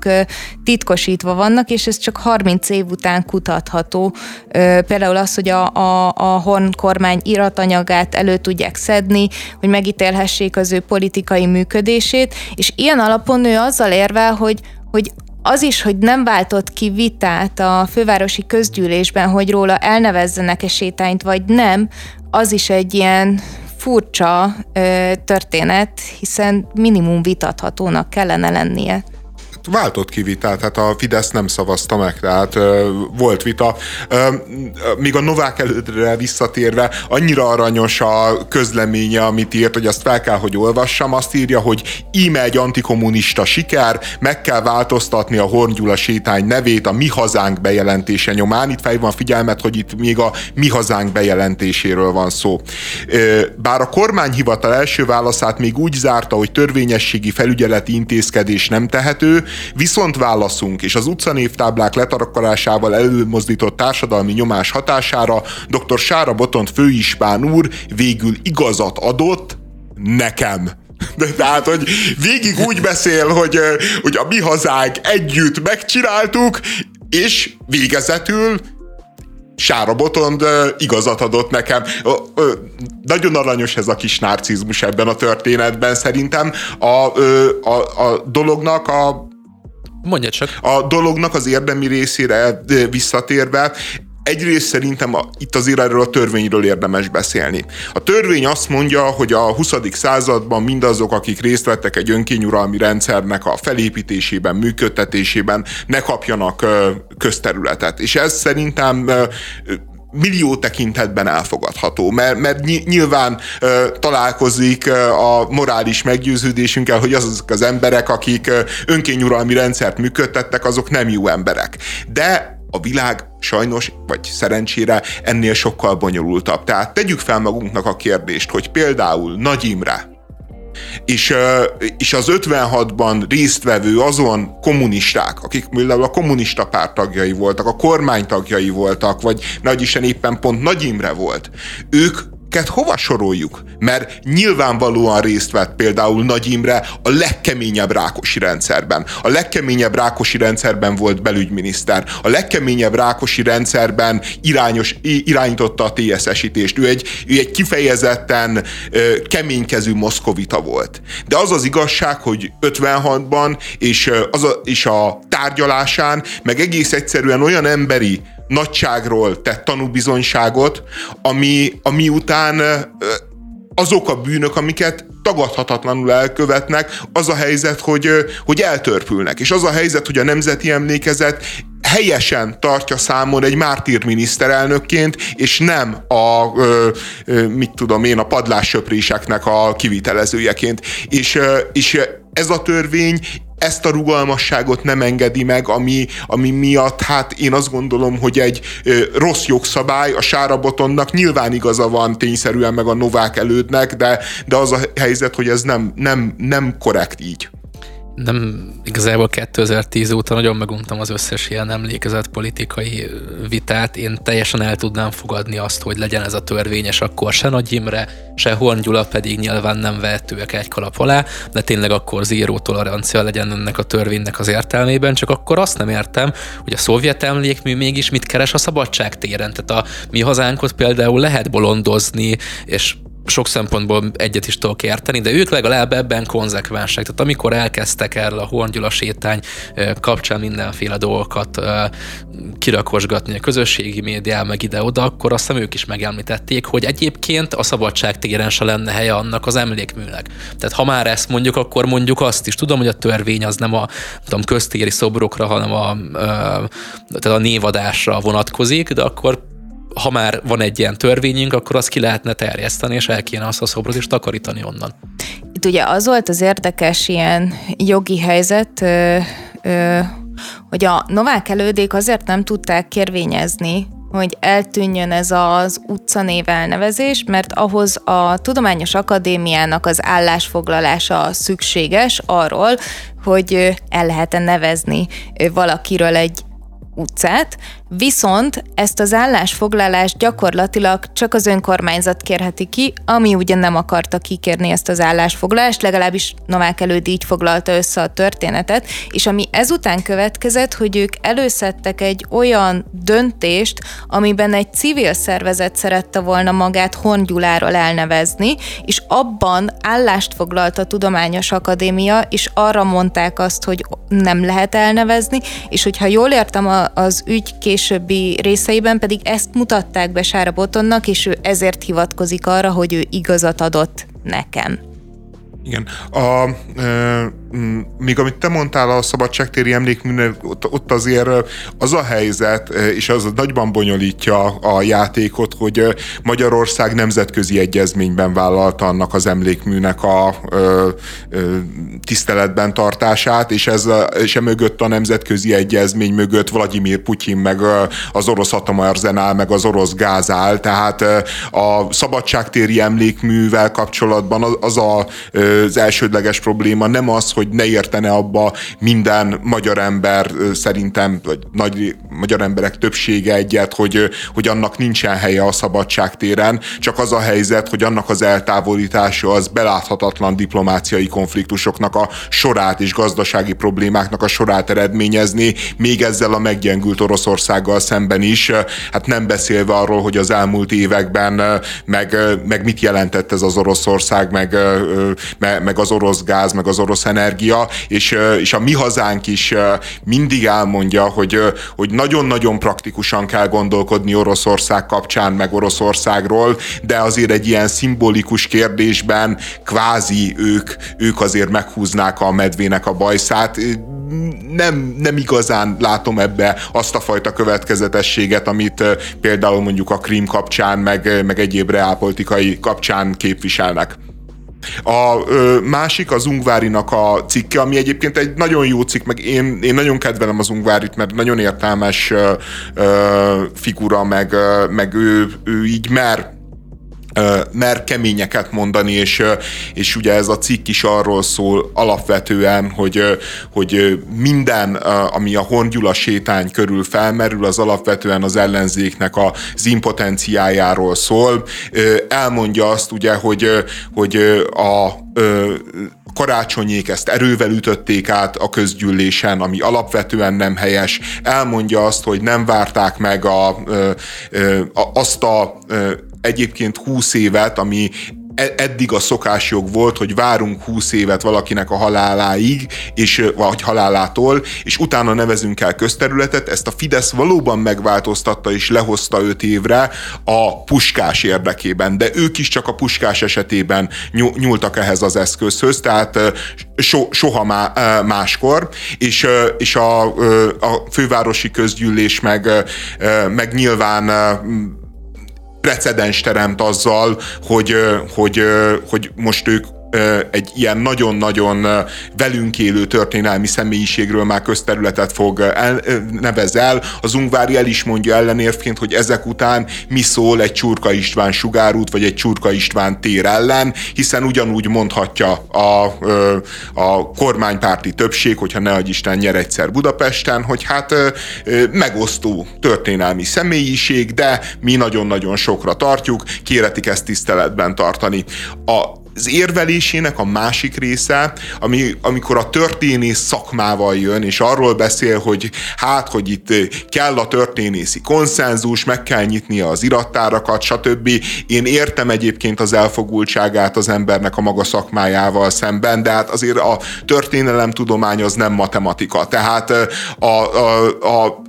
Speaker 2: titkosítva vannak, és ez csak 30 év után kutatható. Például az, hogy a, a, a Horn kormány iratanyagát elő tudják szedni, hogy megítélhessék az ő politikai működését, és ilyen alapon ő azzal érvel, hogy, hogy az is, hogy nem váltott ki vitát a fővárosi közgyűlésben, hogy róla elnevezzenek-e sétányt, vagy nem, az is egy ilyen furcsa ö, történet, hiszen minimum vitathatónak kellene lennie
Speaker 1: váltott ki vitát, tehát a Fidesz nem szavazta meg, tehát ö, volt vita. Ö, míg a Novák elődre visszatérve, annyira aranyos a közleménye, amit írt, hogy azt fel kell, hogy olvassam, azt írja, hogy íme egy antikommunista siker, meg kell változtatni a Horngyula sétány nevét a Mi Hazánk bejelentése nyomán. Itt felhívom a figyelmet, hogy itt még a Mi Hazánk bejelentéséről van szó. Ö, bár a kormányhivatal első válaszát még úgy zárta, hogy törvényességi felügyeleti intézkedés nem tehető, Viszont válaszunk és az utcanévtáblák letakarásával előmozdított társadalmi nyomás hatására dr. Sára Botont főispán úr végül igazat adott nekem. De tehát, hogy végig úgy beszél, hogy, hogy a mi hazánk együtt megcsináltuk, és végezetül Sára Botond igazat adott nekem. Nagyon aranyos ez a kis narcizmus ebben a történetben szerintem. A, a, a dolognak a
Speaker 3: Mondja csak.
Speaker 1: A dolognak az érdemi részére visszatérve, egyrészt szerintem a, itt azért erről a törvényről érdemes beszélni. A törvény azt mondja, hogy a 20. században mindazok, akik részt vettek egy önkényuralmi rendszernek a felépítésében, működtetésében, ne kapjanak közterületet. És ez szerintem millió tekintetben elfogadható, mert, mert nyilván ö, találkozik a morális meggyőződésünkkel, hogy azok az emberek, akik önkényuralmi rendszert működtettek, azok nem jó emberek. De a világ sajnos, vagy szerencsére ennél sokkal bonyolultabb. Tehát tegyük fel magunknak a kérdést, hogy például Nagy Imre, és, és az 56-ban résztvevő azon kommunisták, akik például a kommunista párt tagjai voltak, a kormány tagjai voltak, vagy Nagy Isten éppen pont Nagy Imre volt, ők őket hova soroljuk? Mert nyilvánvalóan részt vett például Nagy Imre a legkeményebb rákosi rendszerben. A legkeményebb rákosi rendszerben volt belügyminiszter. A legkeményebb rákosi rendszerben irányos, irányította a TSS-ítést. Ő egy, ő egy kifejezetten ö, keménykezű moszkovita volt. De az az igazság, hogy 56-ban és, az a, és a tárgyalásán, meg egész egyszerűen olyan emberi nagyságról tett tanúbizonyságot, ami, ami után azok a bűnök, amiket tagadhatatlanul elkövetnek, az a helyzet, hogy, hogy eltörpülnek. És az a helyzet, hogy a nemzeti emlékezet helyesen tartja számon egy mártír miniszterelnökként, és nem a, ö, ö, mit tudom én, a padlássöpréseknek a kivitelezőjeként. És, ö, és ez a törvény ezt a rugalmasságot nem engedi meg, ami, ami miatt hát én azt gondolom, hogy egy ö, rossz jogszabály a Sárabotonnak nyilván igaza van tényszerűen meg a Novák elődnek, de, de az a helyzet, hogy ez nem, nem, nem korrekt így
Speaker 3: nem igazából 2010 óta nagyon meguntam az összes ilyen emlékezett politikai vitát. Én teljesen el tudnám fogadni azt, hogy legyen ez a törvényes akkor se Nagy Imre, se Horn Gyula pedig nyilván nem vehetőek egy kalap alá, de tényleg akkor zéró tolerancia legyen ennek a törvénynek az értelmében, csak akkor azt nem értem, hogy a szovjet emlékmű mégis mit keres a szabadság téren. Tehát a mi hazánkot például lehet bolondozni, és sok szempontból egyet is tudok érteni, de ők legalább ebben konzekvensek. Tehát amikor elkezdtek erről a Horngyula sétány kapcsán mindenféle dolgokat kirakosgatni a közösségi médiá, meg ide-oda, akkor azt hiszem ők is megemlítették, hogy egyébként a szabadság téren se lenne helye annak az emlékműnek. Tehát ha már ezt mondjuk, akkor mondjuk azt is. Tudom, hogy a törvény az nem a tudom, köztéri szobrokra, hanem a, tehát a névadásra vonatkozik, de akkor ha már van egy ilyen törvényünk, akkor azt ki lehetne terjeszteni, és el kéne azt a szobrot is takarítani onnan.
Speaker 2: Itt ugye az volt az érdekes ilyen jogi helyzet, ö, ö, hogy a novák elődék azért nem tudták kérvényezni, hogy eltűnjön ez az utcanév elnevezés, mert ahhoz a Tudományos Akadémiának az állásfoglalása szükséges arról, hogy el lehet-e nevezni valakiről egy utcát, viszont ezt az állásfoglalást gyakorlatilag csak az önkormányzat kérheti ki, ami ugye nem akarta kikérni ezt az állásfoglalást, legalábbis Novák előd így foglalta össze a történetet, és ami ezután következett, hogy ők előszedtek egy olyan döntést, amiben egy civil szervezet szerette volna magát Hongyuláról elnevezni, és abban állást foglalt a Tudományos Akadémia, és arra mondták azt, hogy nem lehet elnevezni, és hogyha jól értem az ügy későbbi részeiben pedig ezt mutatták be Sára Botonnak, és ő ezért hivatkozik arra, hogy ő igazat adott nekem.
Speaker 1: Igen. A, még amit te mondtál a szabadságtéri emlékműnél, ott, ott azért az a helyzet, és az nagyban bonyolítja a játékot, hogy Magyarország nemzetközi egyezményben vállalta annak az emlékműnek a ö, ö, tiszteletben tartását, és ez és e mögött a nemzetközi egyezmény mögött Vladimir Putyin, meg az orosz atomarzenál, meg az orosz gáz áll, tehát a szabadságtéri emlékművel kapcsolatban az a az elsődleges probléma nem az, hogy ne értene abba minden magyar ember szerintem, vagy nagy magyar emberek többsége egyet, hogy, hogy annak nincsen helye a szabadságtéren, csak az a helyzet, hogy annak az eltávolítása az beláthatatlan diplomáciai konfliktusoknak a sorát és gazdasági problémáknak a sorát eredményezni, még ezzel a meggyengült Oroszországgal szemben is, hát nem beszélve arról, hogy az elmúlt években meg, meg mit jelentett ez az Oroszország, meg, meg az orosz gáz, meg az orosz energia, és, és a mi hazánk is mindig elmondja, hogy, hogy nagyon-nagyon praktikusan kell gondolkodni Oroszország kapcsán, meg Oroszországról, de azért egy ilyen szimbolikus kérdésben kvázi ők, ők azért meghúznák a medvének a bajszát. Nem, nem igazán látom ebbe azt a fajta következetességet, amit például mondjuk a Krím kapcsán, meg, meg egyéb reálpolitikai kapcsán képviselnek. A ö, másik az Ungvárinak a cikke, ami egyébként egy nagyon jó cikk, meg én, én nagyon kedvelem az Ungvárit, mert nagyon értelmes ö, ö, figura, meg, ö, meg ő, ő így mer mer keményeket mondani, és, és ugye ez a cikk is arról szól alapvetően, hogy, hogy minden, ami a Hongyula sétány körül felmerül, az alapvetően az ellenzéknek az impotenciájáról szól. Elmondja azt ugye, hogy, hogy a karácsonyék ezt erővel ütötték át a közgyűlésen, ami alapvetően nem helyes. Elmondja azt, hogy nem várták meg a, a, azt a egyébként 20 évet, ami E, eddig a szokásjog volt, hogy várunk 20 évet valakinek a haláláig, és, vagy halálától, és utána nevezünk el közterületet. Ezt a Fidesz valóban megváltoztatta és lehozta 5 évre a puskás érdekében, de ők is csak a puskás esetében nyúltak ehhez az eszközhöz, tehát so, soha má, máskor, és, és a, a fővárosi közgyűlés meg, meg nyilván precedens teremt azzal, hogy, hogy, hogy most ők egy ilyen nagyon-nagyon velünk élő történelmi személyiségről már közterületet fog el, nevez el. Az Ungvári el is mondja ellenérvként, hogy ezek után mi szól egy Csurka István sugárút, vagy egy Csurka István tér ellen, hiszen ugyanúgy mondhatja a, a kormánypárti többség, hogyha ne Isten nyer egyszer Budapesten, hogy hát megosztó történelmi személyiség, de mi nagyon-nagyon sokra tartjuk, kéretik ezt tiszteletben tartani. A az érvelésének a másik része, ami, amikor a történész szakmával jön, és arról beszél, hogy hát, hogy itt kell a történészi konszenzus, meg kell nyitnia az irattárakat, stb. Én értem egyébként az elfogultságát az embernek a maga szakmájával szemben, de hát azért a történelem tudomány az nem matematika. Tehát a, a, a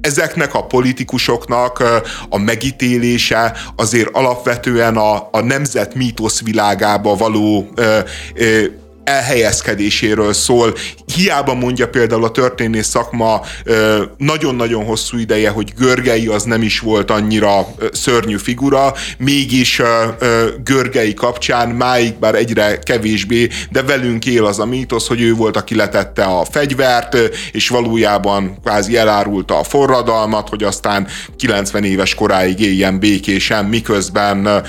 Speaker 1: ezeknek a politikusoknak a megítélése azért alapvetően a, a nemzet mítosz világába való ö, ö, elhelyezkedéséről szól. Hiába mondja például a történész szakma nagyon-nagyon hosszú ideje, hogy Görgei az nem is volt annyira szörnyű figura, mégis Görgei kapcsán máig bár egyre kevésbé, de velünk él az a mítosz, hogy ő volt, aki letette a fegyvert, és valójában kvázi elárulta a forradalmat, hogy aztán 90 éves koráig éljen békésen, miközben a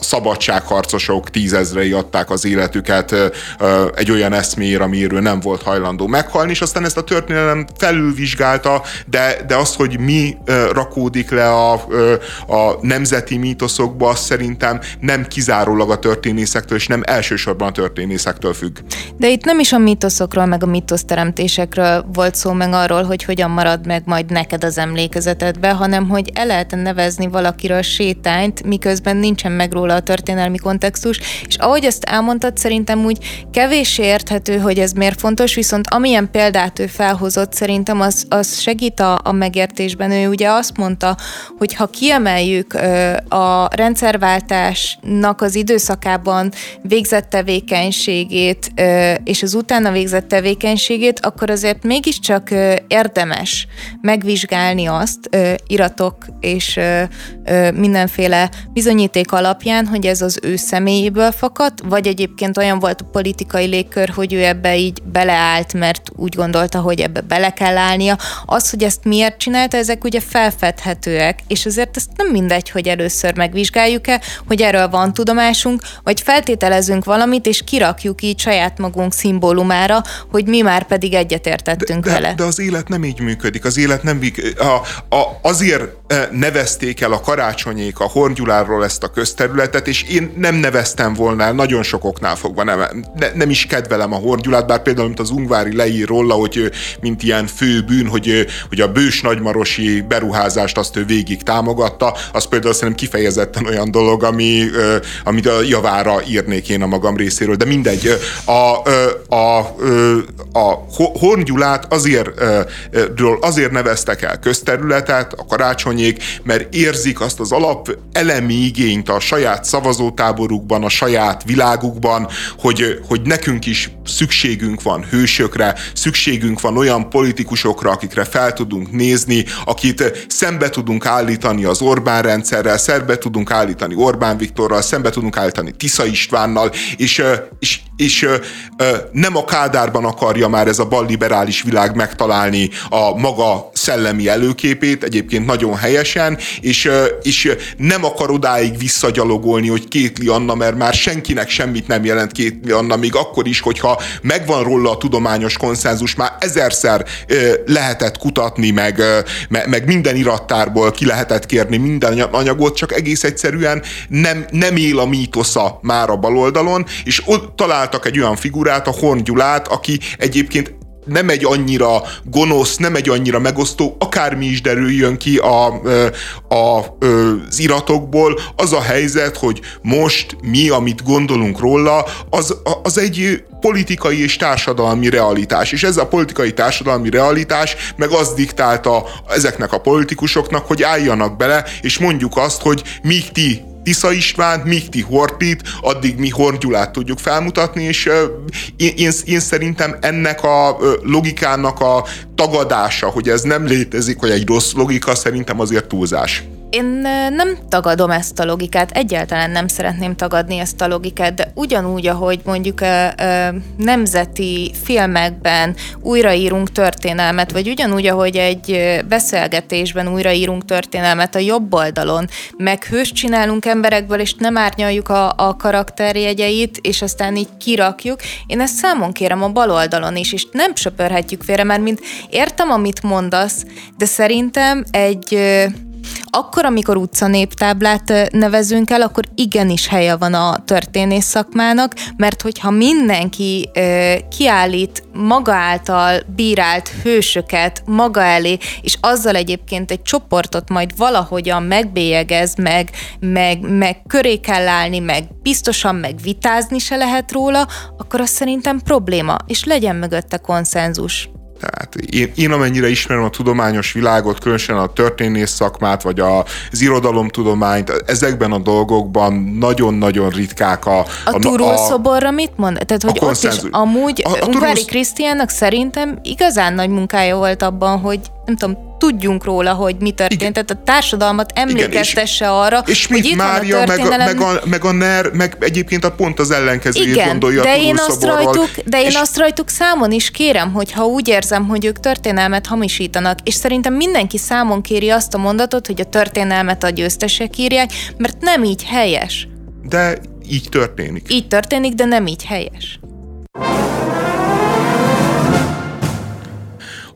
Speaker 1: szabadságharcosok tízezrei adták az életüket egy olyan eszméért, amiről nem volt hajlandó meghalni, és aztán ezt a történelem felülvizsgálta, de, de az, hogy mi rakódik le a, a nemzeti mítoszokba, az szerintem nem kizárólag a történészektől, és nem elsősorban a történészektől függ.
Speaker 2: De itt nem is a mítoszokról, meg a mítoszteremtésekről volt szó, meg arról, hogy hogyan marad meg majd neked az emlékezetedbe, hanem hogy el lehet nevezni valakiről sétányt, miközben nincsen meg róla a történelmi kontextus, és ahogy ezt elmondtad, szerintem úgy Kevés érthető, hogy ez miért fontos, viszont amilyen példát ő felhozott, szerintem az, az segít a, a megértésben. Ő ugye azt mondta, hogy ha kiemeljük a rendszerváltásnak az időszakában végzett tevékenységét és az utána végzett tevékenységét, akkor azért mégiscsak érdemes megvizsgálni azt iratok és mindenféle bizonyíték alapján, hogy ez az ő személyéből fakadt, vagy egyébként olyan volt a politikai légkör, hogy ő ebbe így beleállt, mert úgy gondolta, hogy ebbe bele kell állnia. Az, hogy ezt miért csinálta, ezek ugye felfedhetőek, és azért ezt nem mindegy, hogy először megvizsgáljuk-e, hogy erről van tudomásunk, vagy feltételezünk valamit, és kirakjuk így saját magunk szimbólumára, hogy mi már pedig egyetértettünk
Speaker 1: de,
Speaker 2: de, vele.
Speaker 1: De az élet nem így működik. Az élet nem a, a, azért nevezték el a karácsonyék a Horngyuláról ezt a közterületet, és én nem neveztem volna el, nagyon sok oknál fogva nem, ne, nem is kedvelem a Horgyulát, bár például, mint az Ungvári leír róla, hogy mint ilyen fő bűn, hogy, hogy a bős nagymarosi beruházást azt ő végig támogatta, az például szerintem kifejezetten olyan dolog, ami, amit a javára írnék én a magam részéről, de mindegy. A, a, a, a Horngyulát azért, azért neveztek el közterületet, a karácsonyék, mert érzik azt az alap elemi igényt a saját szavazótáborukban, a saját világukban, hogy, hogy nekünk is szükségünk van hősökre, szükségünk van olyan politikusokra, akikre fel tudunk nézni, akit szembe tudunk állítani az Orbán rendszerrel, szembe tudunk állítani Orbán Viktorral, szembe tudunk állítani Tisza Istvánnal, és, és, és nem a Kádárban akarja már ez a balliberális világ megtalálni a maga szellemi előképét, egyébként nagyon helyes, helyesen, és, és nem akar odáig visszagyalogolni, hogy Kétli Anna, mert már senkinek semmit nem jelent Kétli Anna, még akkor is, hogyha megvan róla a tudományos konszenzus, már ezerszer lehetett kutatni, meg, meg minden irattárból ki lehetett kérni minden anyagot, csak egész egyszerűen nem, nem él a mítosza már a baloldalon, és ott találtak egy olyan figurát, a Horn Gyulát, aki egyébként nem egy annyira gonosz, nem egy annyira megosztó, akármi is derüljön ki a, a, az iratokból, az a helyzet, hogy most mi, amit gondolunk róla, az, az egy politikai és társadalmi realitás. És ez a politikai társadalmi realitás meg az diktálta ezeknek a politikusoknak, hogy álljanak bele, és mondjuk azt, hogy míg ti Tisza Istvánt, míg ti Hortit, addig mi Horgyulát tudjuk felmutatni, és én, én, én szerintem ennek a logikának a tagadása, hogy ez nem létezik, hogy egy rossz logika, szerintem azért túlzás.
Speaker 2: Én nem tagadom ezt a logikát, egyáltalán nem szeretném tagadni ezt a logikát, de ugyanúgy, ahogy mondjuk a, a nemzeti filmekben újraírunk történelmet, vagy ugyanúgy, ahogy egy beszélgetésben újraírunk történelmet a jobb oldalon, meg hős csinálunk emberekből, és nem árnyaljuk a, a karakterjegyeit, és aztán így kirakjuk. Én ezt számon kérem a bal oldalon is, és nem söpörhetjük félre, mert mint értem, amit mondasz, de szerintem egy akkor, amikor utcanéptáblát nevezünk el, akkor igenis helye van a történész szakmának, mert hogyha mindenki kiállít maga által bírált hősöket maga elé, és azzal egyébként egy csoportot majd valahogyan megbélyegez, meg, meg, meg köré kell állni, meg biztosan meg vitázni se lehet róla, akkor az szerintem probléma, és legyen mögötte konszenzus.
Speaker 1: Tehát én, én amennyire ismerem a tudományos világot, különösen a történész szakmát, vagy az irodalomtudományt, ezekben a dolgokban nagyon-nagyon ritkák a...
Speaker 2: A, a Turul szoborra mit mond? Tehát, hogy ott is amúgy a, a Ungvári Krisztiának szerintem igazán nagy munkája volt abban, hogy nem tudom, tudjunk róla, hogy mi történt. Igen. Tehát a társadalmat emlékeztesse Igen, és, arra,
Speaker 1: és hogy itt Mária, van a történelem... meg, a, meg, a, meg a NER, meg egyébként a pont az ellenkezőjét Igen, gondolja
Speaker 2: de én, azt rajtuk, de én és... azt rajtuk számon is kérem, hogy ha úgy érzem, hogy ők történelmet hamisítanak, és szerintem mindenki számon kéri azt a mondatot, hogy a történelmet a győztesek írják, mert nem így helyes.
Speaker 1: De így történik.
Speaker 2: Így történik, de nem így helyes.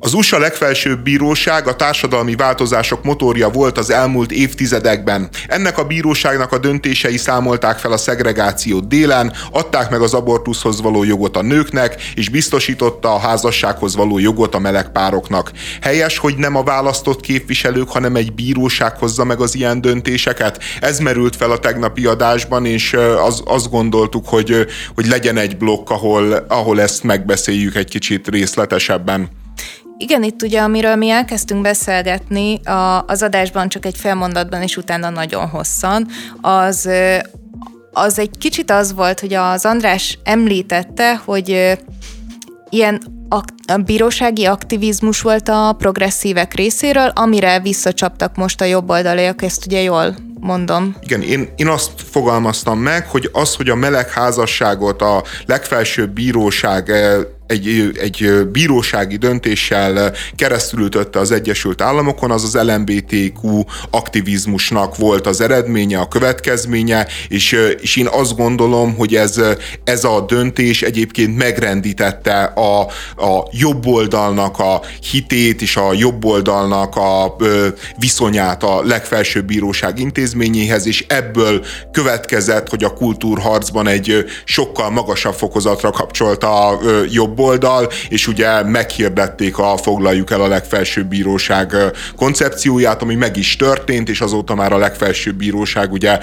Speaker 1: Az USA legfelsőbb bíróság a társadalmi változások motorja volt az elmúlt évtizedekben. Ennek a bíróságnak a döntései számolták fel a szegregációt délen, adták meg az abortuszhoz való jogot a nőknek, és biztosította a házassághoz való jogot a meleg pároknak. Helyes, hogy nem a választott képviselők, hanem egy bíróság hozza meg az ilyen döntéseket? Ez merült fel a tegnapi adásban, és az, azt gondoltuk, hogy, hogy legyen egy blokk, ahol, ahol ezt megbeszéljük egy kicsit részletesebben.
Speaker 2: Igen, itt ugye, amiről mi elkezdtünk beszélgetni a, az adásban csak egy mondatban, és utána nagyon hosszan, az, az egy kicsit az volt, hogy az András említette, hogy ilyen a bírósági aktivizmus volt a progresszívek részéről, amire visszacsaptak most a jobb oldaliak, ezt ugye jól mondom.
Speaker 1: Igen, én, én azt fogalmaztam meg, hogy az, hogy a melegházasságot a legfelsőbb bíróság egy, egy bírósági döntéssel keresztülütötte az Egyesült Államokon, az az LMBTQ aktivizmusnak volt az eredménye, a következménye, és, és én azt gondolom, hogy ez, ez a döntés egyébként megrendítette a, a jobb oldalnak a hitét és a jobb oldalnak a viszonyát a legfelsőbb bíróság intézményéhez, és ebből következett, hogy a kultúrharcban egy sokkal magasabb fokozatra kapcsolt a jobb jobb oldal, és ugye meghirdették a foglaljuk el a legfelsőbb bíróság koncepcióját, ami meg is történt, és azóta már a legfelsőbb bíróság ugye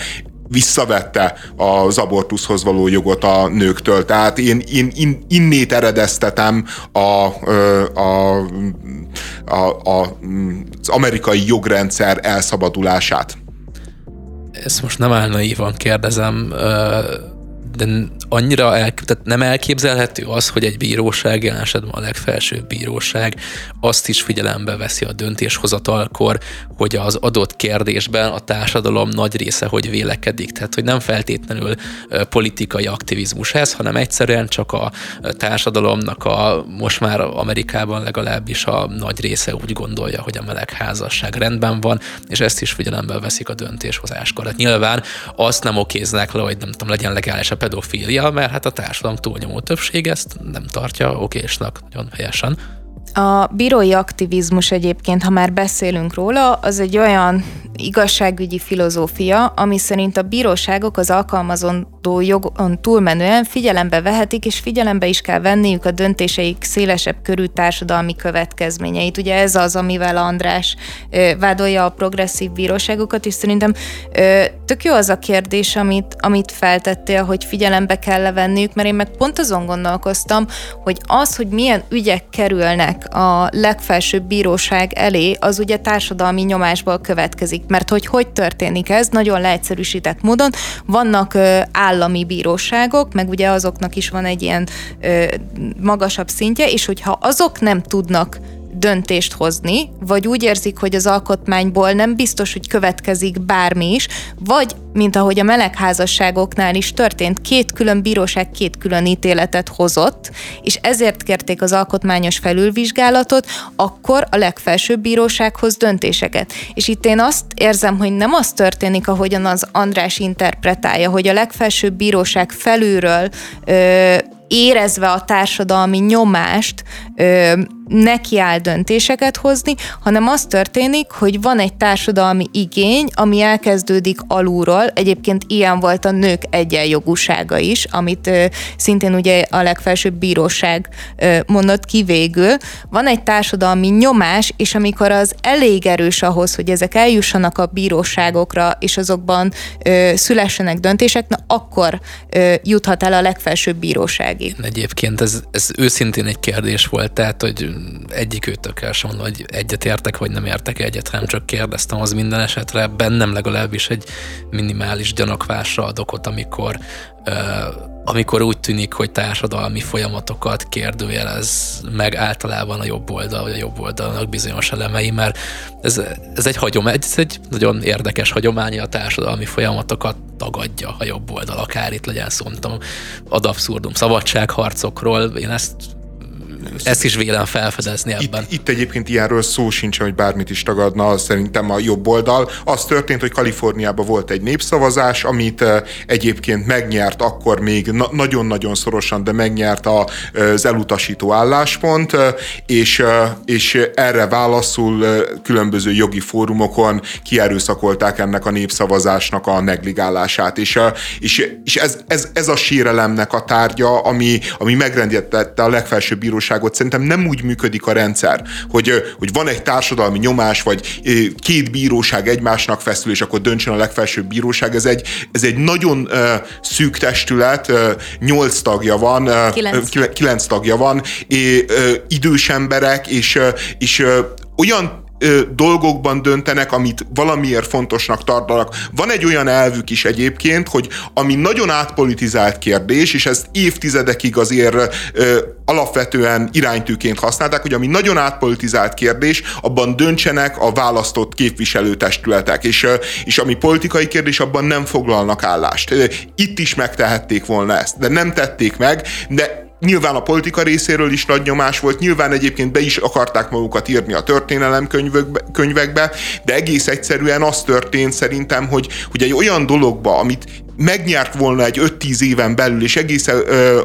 Speaker 1: visszavette az abortuszhoz való jogot a nőktől. Tehát én, én in, innét eredeztetem a, a, a, a, az amerikai jogrendszer elszabadulását.
Speaker 3: Ezt most nem áll naívan kérdezem, de annyira el, tehát nem elképzelhető az, hogy egy bíróság, jelen esetben a legfelsőbb bíróság azt is figyelembe veszi a döntéshozatalkor, hogy az adott kérdésben a társadalom nagy része hogy vélekedik. Tehát, hogy nem feltétlenül politikai aktivizmus ez, hanem egyszerűen csak a társadalomnak a most már Amerikában legalábbis a nagy része úgy gondolja, hogy a melegházasság rendben van, és ezt is figyelembe veszik a döntéshozáskor. Hát nyilván azt nem okéznek le, hogy nem tudom, legyen legális a pedofília, mert hát a társadalom túlnyomó többség ezt nem tartja okésnak nagyon helyesen.
Speaker 2: A bírói aktivizmus egyébként, ha már beszélünk róla, az egy olyan igazságügyi filozófia, ami szerint a bíróságok az alkalmazandó jogon túlmenően figyelembe vehetik, és figyelembe is kell venniük a döntéseik szélesebb körű társadalmi következményeit. Ugye ez az, amivel András vádolja a progresszív bíróságokat, és szerintem tök jó az a kérdés, amit, amit feltettél, hogy figyelembe kell levenniük, mert én meg pont azon gondolkoztam, hogy az, hogy milyen ügyek kerülnek a legfelsőbb bíróság elé, az ugye társadalmi nyomásból következik. Mert hogy hogy történik ez, nagyon leegyszerűsített módon, vannak ö, állami bíróságok, meg ugye azoknak is van egy ilyen ö, magasabb szintje, és hogyha azok nem tudnak döntést hozni, vagy úgy érzik, hogy az alkotmányból nem biztos, hogy következik bármi is, vagy, mint ahogy a melegházasságoknál is történt, két külön bíróság két külön ítéletet hozott, és ezért kérték az alkotmányos felülvizsgálatot, akkor a legfelsőbb bírósághoz döntéseket. És itt én azt érzem, hogy nem az történik, ahogyan az András interpretálja, hogy a legfelsőbb bíróság felülről ö, érezve a társadalmi nyomást, ö, nekiáll döntéseket hozni, hanem az történik, hogy van egy társadalmi igény, ami elkezdődik alulról. Egyébként ilyen volt a nők egyenjogúsága is, amit ö, szintén ugye a legfelsőbb bíróság ö, mondott ki végül. Van egy társadalmi nyomás, és amikor az elég erős ahhoz, hogy ezek eljussanak a bíróságokra, és azokban ö, szülessenek döntések, na akkor ö, juthat el a legfelsőbb bíróságig.
Speaker 3: Egyébként ez, ez őszintén egy kérdés volt, tehát, hogy egyik őtökkel sem mondom, hogy egyet értek, vagy nem értek egyet, hanem csak kérdeztem, az minden esetre. Bennem legalábbis egy minimális gyanakvásra ad okot, amikor amikor úgy tűnik, hogy társadalmi folyamatokat kérdőjelez meg általában a jobb oldal, vagy a jobb oldalnak bizonyos elemei, mert ez, ez egy hagyomány, ez egy nagyon érdekes hagyomány, a társadalmi folyamatokat tagadja a jobb oldal, akár itt legyen szó, ad abszurdum szabadságharcokról, én ezt ezt is vélem felfedezni ebben.
Speaker 1: Itt, itt egyébként ilyenről szó sincs, hogy bármit is tagadna szerintem a jobb oldal. Az történt, hogy Kaliforniában volt egy népszavazás, amit egyébként megnyert akkor még na- nagyon-nagyon szorosan, de megnyert az elutasító álláspont, és, és erre válaszul különböző jogi fórumokon kierőszakolták ennek a népszavazásnak a negligálását. És, és, és ez, ez, ez a sírelemnek a tárgya, ami, ami megrendítette a legfelsőbb bíróság igazságot szerintem nem úgy működik a rendszer, hogy, hogy van egy társadalmi nyomás, vagy két bíróság egymásnak feszül, és akkor döntsön a legfelsőbb bíróság. Ez egy, ez egy nagyon szűk testület, nyolc tagja van, kilenc. kilenc tagja van, és, idős emberek, és, és olyan ö, dolgokban döntenek, amit valamiért fontosnak tartanak. Van egy olyan elvük is egyébként, hogy ami nagyon átpolitizált kérdés, és ezt évtizedekig azért ö, alapvetően iránytűként használták, hogy ami nagyon átpolitizált kérdés, abban döntsenek a választott képviselőtestületek, és, és ami politikai kérdés, abban nem foglalnak állást. Itt is megtehették volna ezt, de nem tették meg, de Nyilván a politika részéről is nagy nyomás volt, nyilván egyébként be is akarták magukat írni a történelem könyvekbe, de egész egyszerűen az történt szerintem, hogy, hogy egy olyan dologba, amit megnyert volna egy 5-10 éven belül, és egész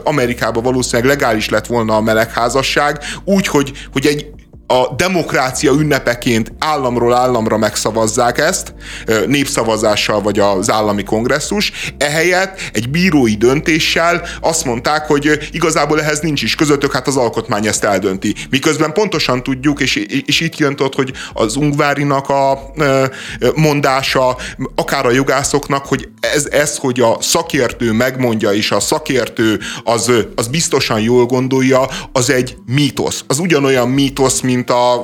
Speaker 1: Amerikában valószínűleg legális lett volna a melegházasság, úgy, hogy, hogy egy a demokrácia ünnepeként államról államra megszavazzák ezt, népszavazással vagy az állami kongresszus, ehelyett egy bírói döntéssel azt mondták, hogy igazából ehhez nincs is közöttök, hát az alkotmány ezt eldönti. Miközben pontosan tudjuk, és, és itt jön ott, hogy az Ungvárinak a mondása, akár a jogászoknak, hogy ez, ez, hogy a szakértő megmondja, és a szakértő az, az biztosan jól gondolja, az egy mítosz. Az ugyanolyan mítosz, mint a,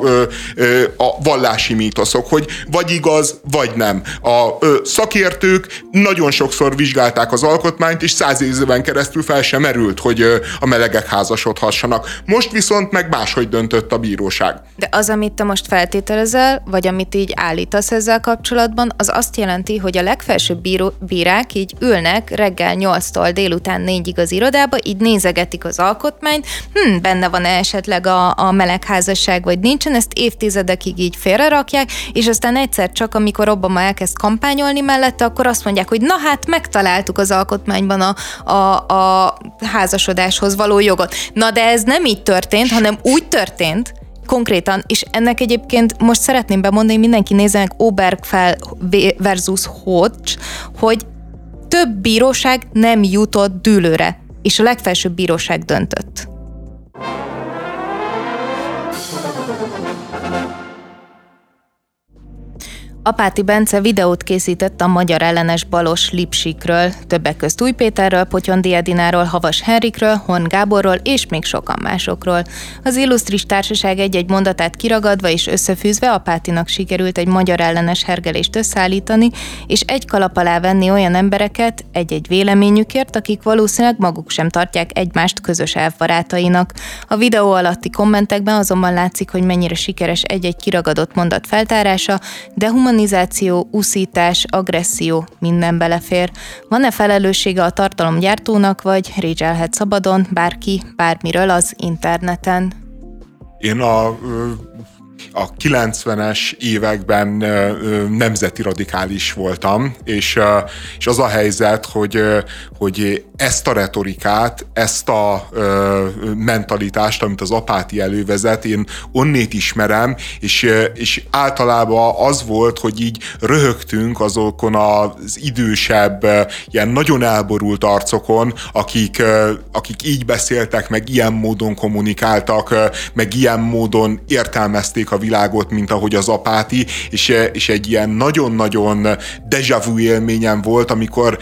Speaker 1: a vallási mítoszok, hogy vagy igaz, vagy nem. A szakértők nagyon sokszor vizsgálták az alkotmányt, és száz évben keresztül fel sem merült, hogy a melegek házasodhassanak. Most viszont meg máshogy döntött a bíróság.
Speaker 2: De az, amit te most feltételezel, vagy amit így állítasz ezzel kapcsolatban, az azt jelenti, hogy a legfelsőbb bíró, bírák így ülnek reggel 8-tól délután 4-ig az irodába, így nézegetik az alkotmányt, hm, benne van esetleg a, a melegházasság, vagy nincsen, ezt évtizedekig így félrerakják, és aztán egyszer csak, amikor Obama elkezd kampányolni mellette, akkor azt mondják, hogy na hát megtaláltuk az alkotmányban a, a, a házasodáshoz való jogot. Na de ez nem így történt, hanem úgy történt, konkrétan, és ennek egyébként most szeretném bemondani, mindenki nézze meg Obergfell versus Hodge, hogy több bíróság nem jutott dűlőre, és a legfelsőbb bíróság döntött. Apáti Bence videót készített a magyar ellenes balos Lipsikről, többek közt Új Péterről, Potyondi Edináról, Havas Henrikről, Hon Gáborról és még sokan másokról. Az illusztris társaság egy-egy mondatát kiragadva és összefűzve Apátinak sikerült egy magyar ellenes hergelést összeállítani, és egy kalap alá venni olyan embereket egy-egy véleményükért, akik valószínűleg maguk sem tartják egymást közös elvbarátainak. A videó alatti kommentekben azonban látszik, hogy mennyire sikeres egy-egy kiragadott mondat feltárása, de human Humanizáció, uszítás, agresszió, minden belefér. Van-e felelőssége a tartalomgyártónak, vagy régyelhet szabadon bárki bármiről az interneten?
Speaker 1: Én a a 90-es években nemzeti radikális voltam, és, és az a helyzet, hogy, hogy ezt a retorikát, ezt a mentalitást, amit az apáti elővezet, én onnét ismerem, és, és általában az volt, hogy így röhögtünk azokon az idősebb, ilyen nagyon elborult arcokon, akik, akik így beszéltek, meg ilyen módon kommunikáltak, meg ilyen módon értelmezték a világot, mint ahogy az apáti, és, és egy ilyen nagyon-nagyon deja vu élményem volt, amikor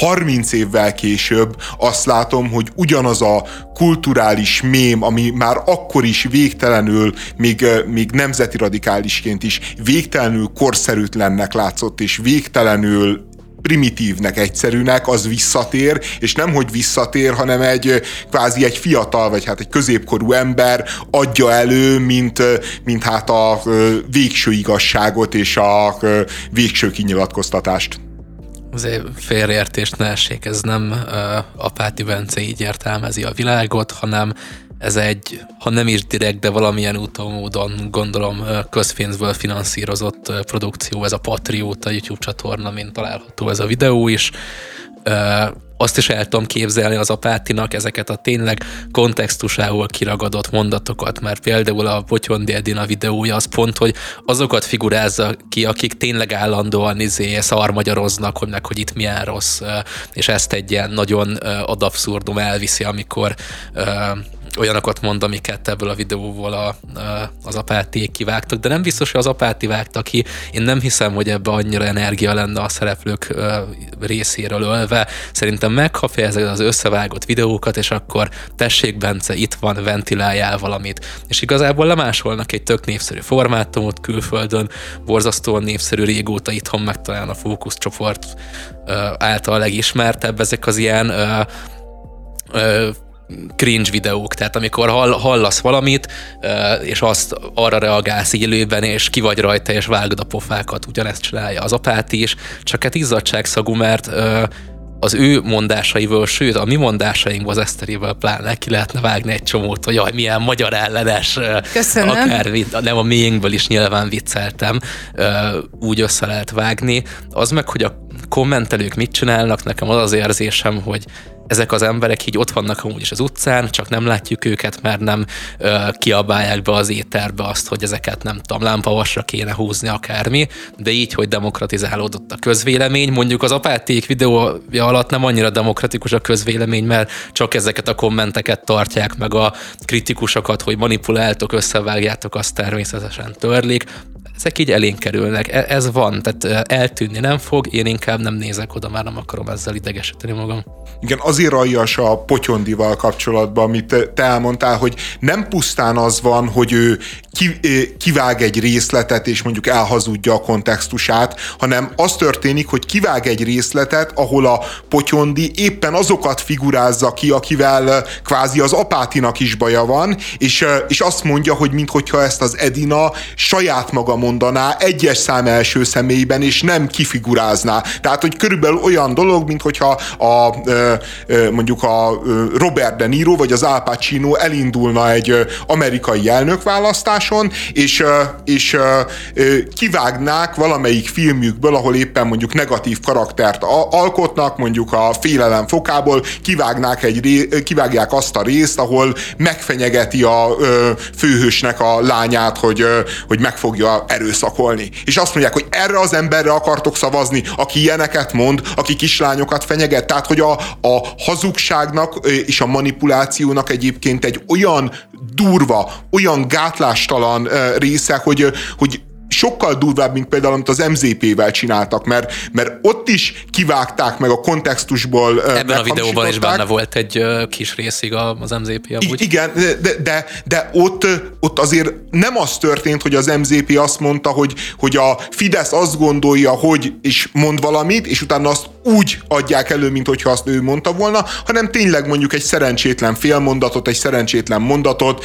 Speaker 1: 30 évvel később azt látom, hogy ugyanaz a kulturális mém, ami már akkor is végtelenül, még, még nemzeti radikálisként is végtelenül korszerűtlennek látszott, és végtelenül primitívnek, egyszerűnek, az visszatér, és nem hogy visszatér, hanem egy kvázi egy fiatal, vagy hát egy középkorú ember adja elő, mint, mint hát a végső igazságot és a végső kinyilatkoztatást.
Speaker 3: Azért félreértést ne essék, ez nem uh, Apáti Bence így értelmezi a világot, hanem ez egy, ha nem is direkt, de valamilyen úton, módon gondolom közpénzből finanszírozott produkció, ez a Patriot, a YouTube csatorna, mint található ez a videó is. Azt is el tudom képzelni az apátinak ezeket a tényleg kontextusából kiragadott mondatokat, mert például a Potyondi Edina videója az pont, hogy azokat figurázza ki, akik tényleg állandóan izé szarmagyaroznak, hogy meg, hogy itt milyen rossz, és ezt egy ilyen nagyon ad abszurdum elviszi, amikor olyanokat mond, amiket ebből a videóból a, a, az apátiék kivágtak, de nem biztos, hogy az apáti vágtak ki. Én nem hiszem, hogy ebbe annyira energia lenne a szereplők részéről ölve. Szerintem megkapja ezeket az összevágott videókat, és akkor tessék, Bence, itt van, ventiláljál valamit. És igazából lemásolnak egy tök népszerű formátumot külföldön, borzasztóan népszerű, régóta itthon megtalálni a fókuszcsoport által legismertebb ezek az ilyen cringe videók, tehát amikor hall, hallasz valamit, és azt arra reagálsz élőben, és ki vagy rajta, és vágod a pofákat, ugyanezt csinálja az apáti is, csak hát izzadságszagú, mert az ő mondásaival, sőt a mi mondásainkból, az Eszterével pláne ki lehetne vágni egy csomót, hogy jaj, milyen magyar ellenes,
Speaker 2: Köszönöm.
Speaker 3: akár nem a miénkből is nyilván vicceltem, úgy össze lehet vágni. Az meg, hogy a kommentelők mit csinálnak, nekem az az érzésem, hogy ezek az emberek így ott vannak amúgy is az utcán, csak nem látjuk őket, mert nem ö, kiabálják be az éterbe azt, hogy ezeket nem tudom, lámpavasra kéne húzni akármi, de így, hogy demokratizálódott a közvélemény. Mondjuk az apáték videója alatt nem annyira demokratikus a közvélemény, mert csak ezeket a kommenteket tartják meg a kritikusokat, hogy manipuláltok, összevágjátok, azt természetesen törlik ezek így elénk kerülnek. E- ez van, tehát eltűnni nem fog, én inkább nem nézek oda, már nem akarom ezzel idegesíteni magam.
Speaker 1: Igen, azért aljas a Potyondival kapcsolatban, amit te elmondtál, hogy nem pusztán az van, hogy ő kivág egy részletet, és mondjuk elhazudja a kontextusát, hanem az történik, hogy kivág egy részletet, ahol a Potyondi éppen azokat figurázza ki, akivel kvázi az apátinak is baja van, és, és azt mondja, hogy minthogyha ezt az Edina saját maga mondaná egyes szám első személyben, és nem kifigurázná. Tehát, hogy körülbelül olyan dolog, minthogyha a, mondjuk a Robert De Niro, vagy az Al Pacino elindulna egy amerikai elnökválasztáson, és, és kivágnák valamelyik filmjükből, ahol éppen mondjuk negatív karaktert alkotnak, mondjuk a félelem fokából, kivágnák egy, kivágják azt a részt, ahol megfenyegeti a főhősnek a lányát, hogy, hogy meg fogja erőszakolni. És azt mondják, hogy erre az emberre akartok szavazni, aki ilyeneket mond, aki kislányokat fenyeget. Tehát, hogy a, a hazugságnak és a manipulációnak egyébként egy olyan durva, olyan gátlástalan része, hogy, hogy sokkal durvább, mint például, amit az MZP-vel csináltak, mert, mert ott is kivágták meg a kontextusból.
Speaker 3: Ebben a videóban is benne volt egy kis részig az MZP
Speaker 1: amúgy. Igen, de, de, de ott, ott azért nem az történt, hogy az MZP azt mondta, hogy, hogy a Fidesz azt gondolja, hogy és mond valamit, és utána azt úgy adják elő, mint hogyha azt ő mondta volna, hanem tényleg mondjuk egy szerencsétlen félmondatot, egy szerencsétlen mondatot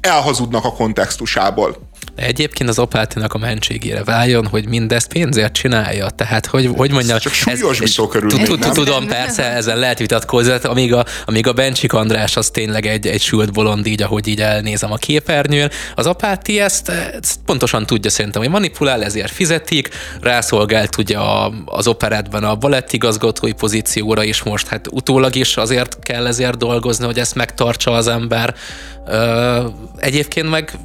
Speaker 1: elhazudnak a kontextusából.
Speaker 3: De egyébként az Opátinak a mentségére váljon, hogy mindezt pénzért csinálja. Tehát, hogy, hogy mondjam...
Speaker 1: Csak súlyos ez.
Speaker 3: Tudom, persze, ezzel lehet vitatkozni, amíg a, amíg a Bencsik András az tényleg egy, egy sült bolond, így, ahogy így elnézem a képernyőn. Az Apáti ezt, ezt pontosan tudja szerintem, hogy manipulál, ezért fizetik, rászolgált ugye az operetben a balettigazgatói pozícióra is most, hát utólag is azért kell ezért dolgozni, hogy ezt megtartsa az ember. Egyébként meg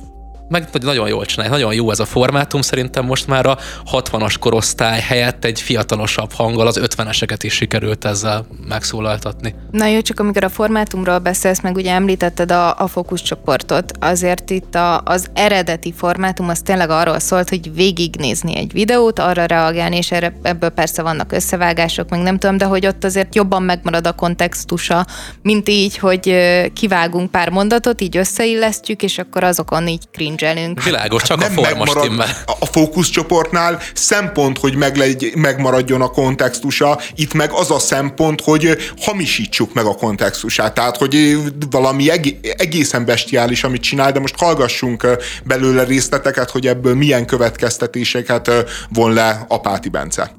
Speaker 3: meg nagyon jól csinálja, nagyon jó ez a formátum, szerintem most már a 60-as korosztály helyett egy fiatalosabb hanggal az 50-eseket is sikerült ezzel megszólaltatni.
Speaker 2: Na jó, csak amikor a formátumról beszélsz, meg ugye említetted a, a fókuszcsoportot, azért itt a, az eredeti formátum az tényleg arról szólt, hogy végignézni egy videót, arra reagálni, és erre, ebből persze vannak összevágások, meg nem tudom, de hogy ott azért jobban megmarad a kontextusa, mint így, hogy kivágunk pár mondatot, így összeillesztjük, és akkor azokon így cringe menedzselünk.
Speaker 3: Világos, csak nem a forma megmarad,
Speaker 1: A fókuszcsoportnál szempont, hogy meglegy, megmaradjon a kontextusa, itt meg az a szempont, hogy hamisítsuk meg a kontextusát. Tehát, hogy valami egészen bestiális, amit csinál, de most hallgassunk belőle részleteket, hogy ebből milyen következtetéseket von le Apáti Bence.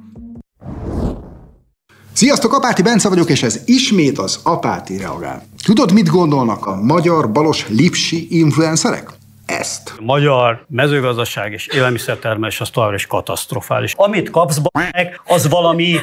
Speaker 4: Sziasztok, Apáti Bence vagyok, és ez ismét az Apáti Reagál. Tudod, mit gondolnak a magyar balos lipsi influencerek? Ezt.
Speaker 5: A magyar mezőgazdaság és élelmiszertermelés az továbbra is katasztrofális. Amit kapsz, meg, az valami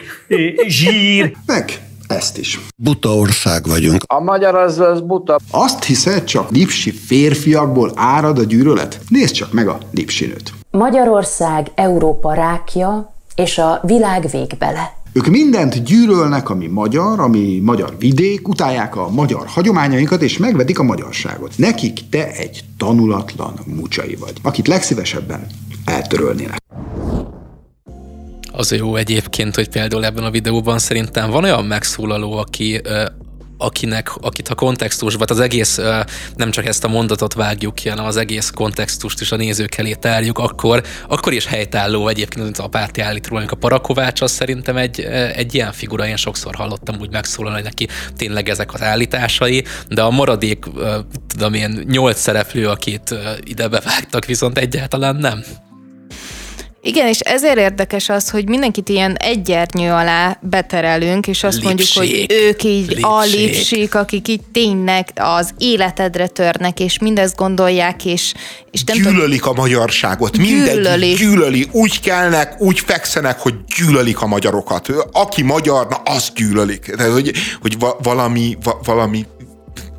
Speaker 5: zsír.
Speaker 4: Meg ezt is.
Speaker 6: Buta ország vagyunk.
Speaker 7: A magyar az, az buta.
Speaker 4: Azt hiszed, csak lipsi férfiakból árad a gyűlölet? Nézd csak meg a lipsinőt.
Speaker 8: Magyarország Európa rákja és a világ végbele.
Speaker 4: Ők mindent gyűlölnek, ami magyar, ami magyar vidék, utálják a magyar hagyományainkat, és megvedik a magyarságot. Nekik te egy tanulatlan mucsai vagy, akit legszívesebben eltörölnének.
Speaker 3: Az jó egyébként, hogy például ebben a videóban szerintem van olyan megszólaló, aki akinek, akit a kontextusban, az egész, nem csak ezt a mondatot vágjuk ki, hanem az egész kontextust is a nézők elé tárjuk, akkor, akkor is helytálló egyébként, mint a párti állít róla, a Parakovács, az szerintem egy, egy ilyen figura, én sokszor hallottam úgy megszólalni neki tényleg ezek az állításai, de a maradék, tudom én, nyolc szereplő, akit ide bevágtak, viszont egyáltalán nem.
Speaker 2: Igen, és ezért érdekes az, hogy mindenkit ilyen egyernyő alá beterelünk, és azt lipség, mondjuk, hogy ők így lipség. a lipsik, akik így tényleg az életedre törnek, és mindezt gondolják, és, és
Speaker 1: nem Gyűlölik tudom, a magyarságot, mindenki gyűlöli, úgy kelnek, úgy fekszenek, hogy gyűlölik a magyarokat. Aki magyar, na az gyűlölik. De hogy, hogy valami, valami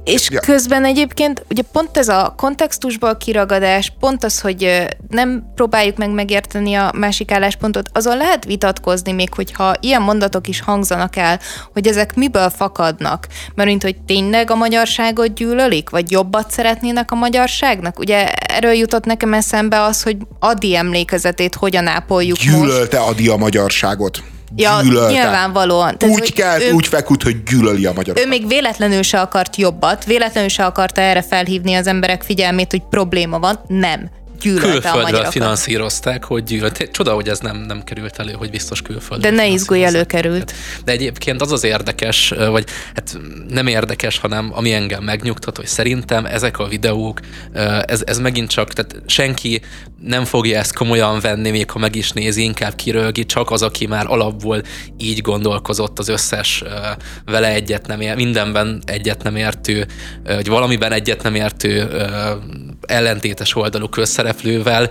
Speaker 2: És ja. közben egyébként ugye pont ez a kontextusból kiragadás, pont az, hogy nem próbáljuk meg megérteni a másik álláspontot, azon lehet vitatkozni még, hogyha ilyen mondatok is hangzanak el, hogy ezek miből fakadnak. Mert mint hogy tényleg a magyarságot gyűlölik, vagy jobbat szeretnének a magyarságnak? Ugye erről jutott nekem eszembe az, hogy Adi emlékezetét hogyan ápoljuk
Speaker 1: Gyűlölte most. Adi a magyarságot
Speaker 2: Ja, gyűlölte. nyilvánvalóan.
Speaker 1: Tehát, úgy kell, ő, úgy feküdt, hogy gyűlöli a magyarokat.
Speaker 2: Ő még véletlenül se akart jobbat, véletlenül se akarta erre felhívni az emberek figyelmét, hogy probléma van. Nem
Speaker 3: külföldről finanszírozták, hogy gyűlölt. Csoda, hogy ez nem, nem került elő, hogy biztos külföldről.
Speaker 2: De ne izgulj, előkerült.
Speaker 3: De egyébként az az érdekes, vagy hát nem érdekes, hanem ami engem megnyugtat, hogy szerintem ezek a videók, ez, ez megint csak, tehát senki nem fogja ezt komolyan venni, még ha meg is nézi, inkább kirölgi, csak az, aki már alapból így gondolkozott az összes vele egyet nem ér, mindenben egyet nem értő, vagy valamiben egyet nem értő ellentétes oldalú közszereplővel,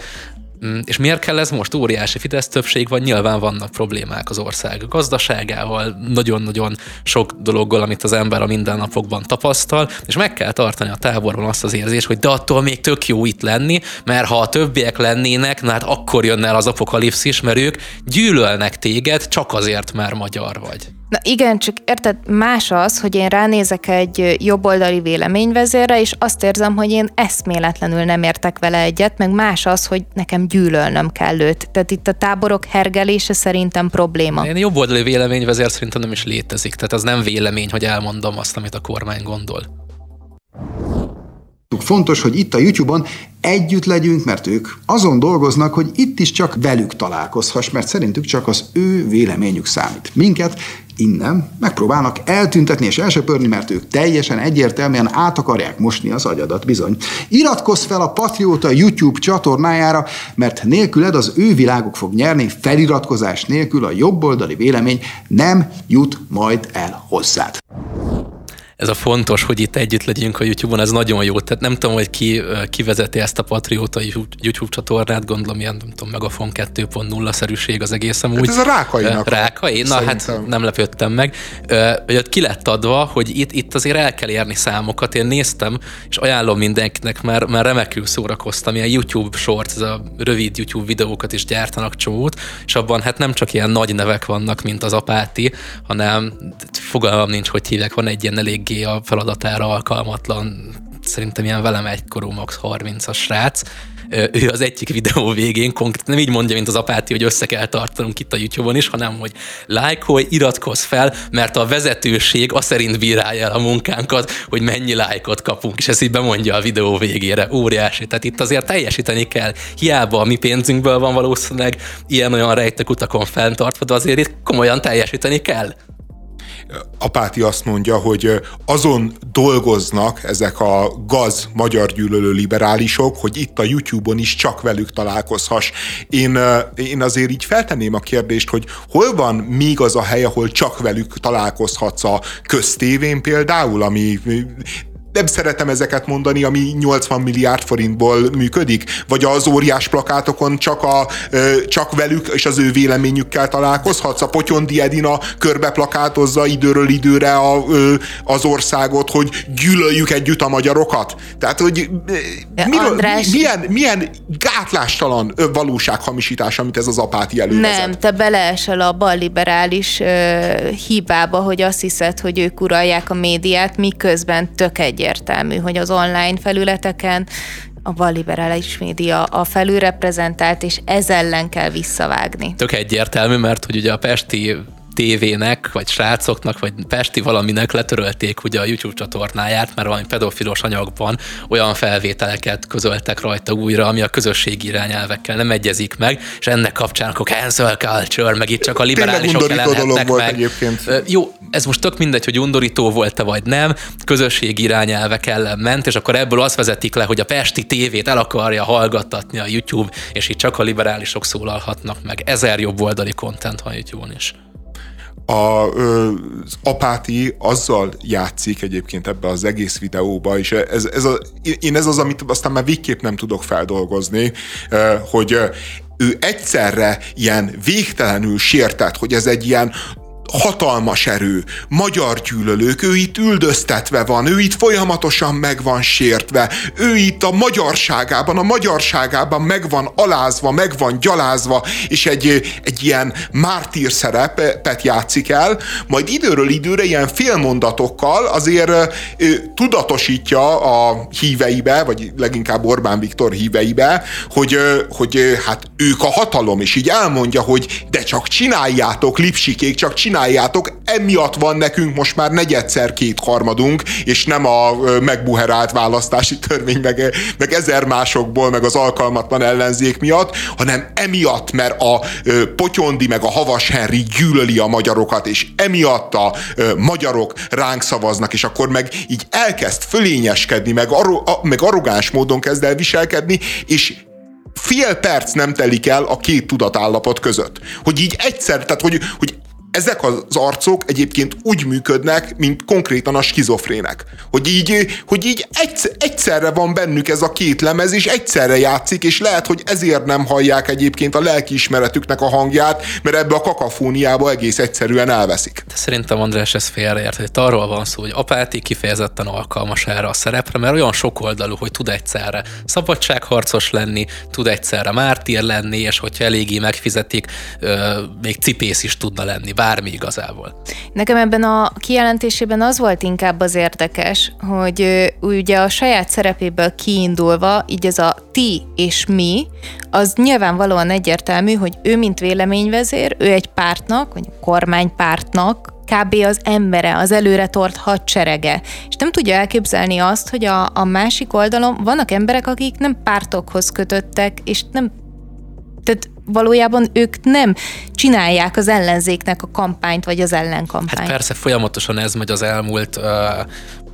Speaker 3: mm, és miért kell ez most? Óriási Fidesz többség van, nyilván vannak problémák az ország gazdaságával, nagyon-nagyon sok dologgal, amit az ember a mindennapokban tapasztal, és meg kell tartani a táborban azt az érzést, hogy de attól még tök jó itt lenni, mert ha a többiek lennének, na hát akkor jönne el az apokalipszis, mert ők gyűlölnek téged csak azért, mert magyar vagy.
Speaker 2: Na igen, csak érted, más az, hogy én ránézek egy jobboldali véleményvezérre, és azt érzem, hogy én eszméletlenül nem értek vele egyet, meg más az, hogy nekem gyűlölnöm kell őt. Tehát itt a táborok hergelése szerintem probléma.
Speaker 3: Én jobboldali véleményvezér szerintem nem is létezik, tehát az nem vélemény, hogy elmondom azt, amit a kormány gondol.
Speaker 4: Fontos, hogy itt a YouTube-on együtt legyünk, mert ők azon dolgoznak, hogy itt is csak velük találkozhass, mert szerintük csak az ő véleményük számít. Minket innen megpróbálnak eltüntetni és elsöpörni, mert ők teljesen egyértelműen át akarják mosni az agyadat, bizony. Iratkozz fel a Patrióta YouTube csatornájára, mert nélküled az ő világuk fog nyerni, feliratkozás nélkül a jobboldali vélemény nem jut majd el hozzád
Speaker 3: ez a fontos, hogy itt együtt legyünk a YouTube-on, ez nagyon jó. Tehát nem tudom, hogy ki, ki vezeti ezt a Patrióta YouTube csatornát, gondolom ilyen, nem tudom, Megafon 2.0-szerűség az egész amúgy. Hát
Speaker 1: ez a Rákai-nak.
Speaker 3: Rákai? Na hát nem lepődtem meg. Hogy ott ki lett adva, hogy itt, itt azért el kell érni számokat. Én néztem, és ajánlom mindenkinek, mert, mert remekül szórakoztam. Ilyen YouTube short, ez a rövid YouTube videókat is gyártanak csomót, és abban hát nem csak ilyen nagy nevek vannak, mint az apáti, hanem fogalmam nincs, hogy hívják, van egy ilyen elég eléggé a feladatára alkalmatlan, szerintem ilyen velem egykorú max 30-as srác, ő az egyik videó végén konkrétan nem így mondja, mint az apáti, hogy össze kell tartanunk itt a YouTube-on is, hanem hogy lájkolj, iratkozz fel, mert a vezetőség azt szerint bírálja el a munkánkat, hogy mennyi lájkot kapunk, és ezt így bemondja a videó végére. Óriási. Tehát itt azért teljesíteni kell. Hiába a mi pénzünkből van valószínűleg ilyen-olyan rejtek utakon fenntartva, de azért itt komolyan teljesíteni kell.
Speaker 1: Apáti azt mondja, hogy azon dolgoznak ezek a gaz magyar gyűlölő liberálisok, hogy itt a YouTube-on is csak velük találkozhass. Én, én azért így feltenném a kérdést, hogy hol van még az a hely, ahol csak velük találkozhatsz a köztévén például, ami nem szeretem ezeket mondani, ami 80 milliárd forintból működik, vagy az óriás plakátokon csak, a, csak velük és az ő véleményükkel találkozhatsz. A Potyondi Edina körbe plakátozza időről időre a, az országot, hogy gyűlöljük együtt a magyarokat. Tehát, hogy miről, András... milyen, milyen gátlástalan valósághamisítás, amit ez az apáti elővezet.
Speaker 2: Nem, te beleesel a balliberális hibába, hogy azt hiszed, hogy ők uralják a médiát, miközben tök egy egyértelmű, hogy az online felületeken a balliberális média a felülreprezentált, és ez ellen kell visszavágni.
Speaker 3: Tök egyértelmű, mert hogy ugye a Pesti tévének, vagy srácoknak, vagy Pesti valaminek letörölték ugye a YouTube csatornáját, mert valami pedofilos anyagban olyan felvételeket közöltek rajta újra, ami a közösségi irányelvekkel nem egyezik meg, és ennek kapcsán akkor cancel culture, meg itt csak a liberálisok jelenhetnek meg. Egyébként. Jó, ez most tök mindegy, hogy undorító volt-e vagy nem, közösségi irányelvek ellen ment, és akkor ebből azt vezetik le, hogy a Pesti tévét el akarja hallgattatni a YouTube, és itt csak a liberálisok szólalhatnak meg. Ezer jobb oldali content van YouTube-on is
Speaker 1: a, az apáti azzal játszik egyébként ebbe az egész videóba, és ez, ez a, én ez az, amit aztán már végképp nem tudok feldolgozni, hogy ő egyszerre ilyen végtelenül sértett, hogy ez egy ilyen hatalmas erő, magyar gyűlölők, ő itt üldöztetve van, ő itt folyamatosan meg van sértve, ő itt a magyarságában, a magyarságában meg van alázva, meg van gyalázva, és egy, egy ilyen mártír szerepet játszik el, majd időről időre ilyen félmondatokkal azért ő, tudatosítja a híveibe, vagy leginkább Orbán Viktor híveibe, hogy, hogy hát ők a hatalom, és így elmondja, hogy de csak csináljátok, lipsikék, csak csináljátok, emiatt van nekünk most már negyedszer kétharmadunk, és nem a megbuherált választási törvény, meg, meg ezer másokból, meg az alkalmatlan ellenzék miatt, hanem emiatt, mert a Potyondi meg a Havas Henry gyűlöli a magyarokat, és emiatt a magyarok ránk szavaznak, és akkor meg így elkezd fölényeskedni, meg, arro, meg arrogáns módon kezd el viselkedni, és fél perc nem telik el a két tudatállapot között. Hogy így egyszer, tehát hogy, hogy ezek az arcok egyébként úgy működnek, mint konkrétan a skizofrének. Hogy így, hogy így egyszerre van bennük ez a két lemez, és egyszerre játszik, és lehet, hogy ezért nem hallják egyébként a lelkiismeretüknek a hangját, mert ebbe a kakafóniába egész egyszerűen elveszik.
Speaker 3: De szerintem András ez félreért, hogy arról van szó, hogy Apáti kifejezetten alkalmas erre a szerepre, mert olyan sokoldalú, hogy tud egyszerre szabadságharcos lenni, tud egyszerre mártír lenni, és hogyha eléggé megfizetik, még cipész is tudna lenni bármi igazából.
Speaker 2: Nekem ebben a kijelentésében az volt inkább az érdekes, hogy ugye a saját szerepéből kiindulva, így ez a ti és mi, az nyilvánvalóan egyértelmű, hogy ő, mint véleményvezér, ő egy pártnak, vagy kormánypártnak kb. az embere, az előre tort hadserege. És nem tudja elképzelni azt, hogy a, a másik oldalon vannak emberek, akik nem pártokhoz kötöttek, és nem tehát valójában ők nem csinálják az ellenzéknek a kampányt, vagy az ellenkampányt.
Speaker 3: Hát persze folyamatosan ez megy az elmúlt uh,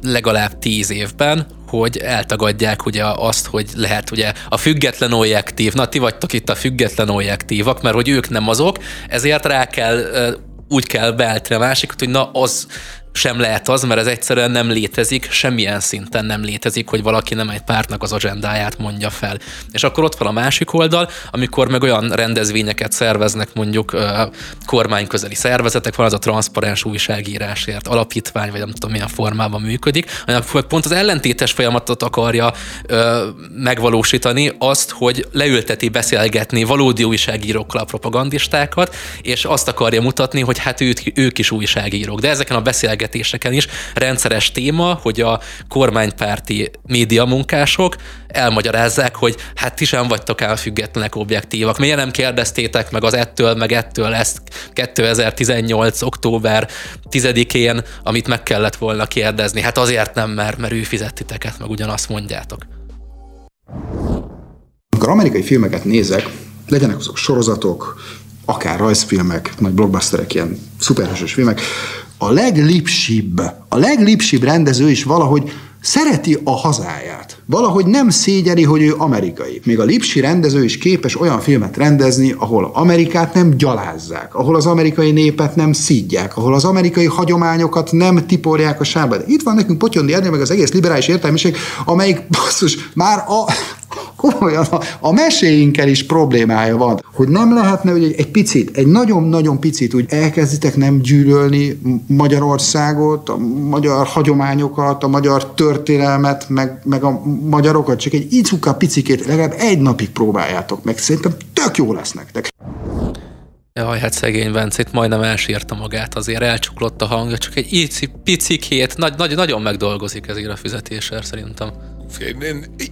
Speaker 3: legalább tíz évben, hogy eltagadják ugye azt, hogy lehet ugye a független objektív, na ti vagytok itt a független objektívak, mert hogy ők nem azok, ezért rá kell uh, úgy kell beállítani a másikat, hogy na az sem lehet az, mert ez egyszerűen nem létezik, semmilyen szinten nem létezik, hogy valaki nem egy pártnak az agendáját mondja fel. És akkor ott van a másik oldal, amikor meg olyan rendezvényeket szerveznek mondjuk kormányközeli szervezetek, van az a transzparens újságírásért alapítvány, vagy nem tudom milyen formában működik, hanem pont az ellentétes folyamatot akarja megvalósítani, azt, hogy leülteti beszélgetni valódi újságírókkal a propagandistákat, és azt akarja mutatni, hogy hát ők, ők is újságírók. De ezeken a beszélgetéseken beszélgetéseken is rendszeres téma, hogy a kormánypárti médiamunkások elmagyarázzák, hogy hát ti sem vagytok elfüggetlenek objektívak. Miért nem kérdeztétek meg az ettől, meg ettől ezt 2018. október 10-én, amit meg kellett volna kérdezni? Hát azért nem, mert, mert ő fizettiteket, meg ugyanazt mondjátok.
Speaker 4: Amikor amerikai filmeket nézek, legyenek azok sorozatok, akár rajzfilmek, nagy blockbusterek, ilyen szuperhősös filmek, a leglipsibb, a leglipsibb rendező is valahogy szereti a hazáját. Valahogy nem szégyeli, hogy ő amerikai. Még a Lipsi rendező is képes olyan filmet rendezni, ahol Amerikát nem gyalázzák, ahol az amerikai népet nem szídják, ahol az amerikai hagyományokat nem tiporják a sárba. De itt van nekünk Potyondi Ernő, meg az egész liberális értelmiség, amelyik basszus, már a, komolyan a, meséinkkel is problémája van, hogy nem lehetne, hogy egy, egy picit, egy nagyon-nagyon picit úgy elkezditek nem gyűlölni Magyarországot, a magyar hagyományokat, a magyar történelmet, meg, meg a magyarokat, csak egy icuka picikét legalább egy napig próbáljátok meg. Szerintem tök jó lesz nektek.
Speaker 3: Jaj, hát szegény Bence majdnem elsírta magát, azért elcsuklott a hangja, csak egy ici, picikét, nagy, nagy, nagyon megdolgozik ezért a fizetéssel szerintem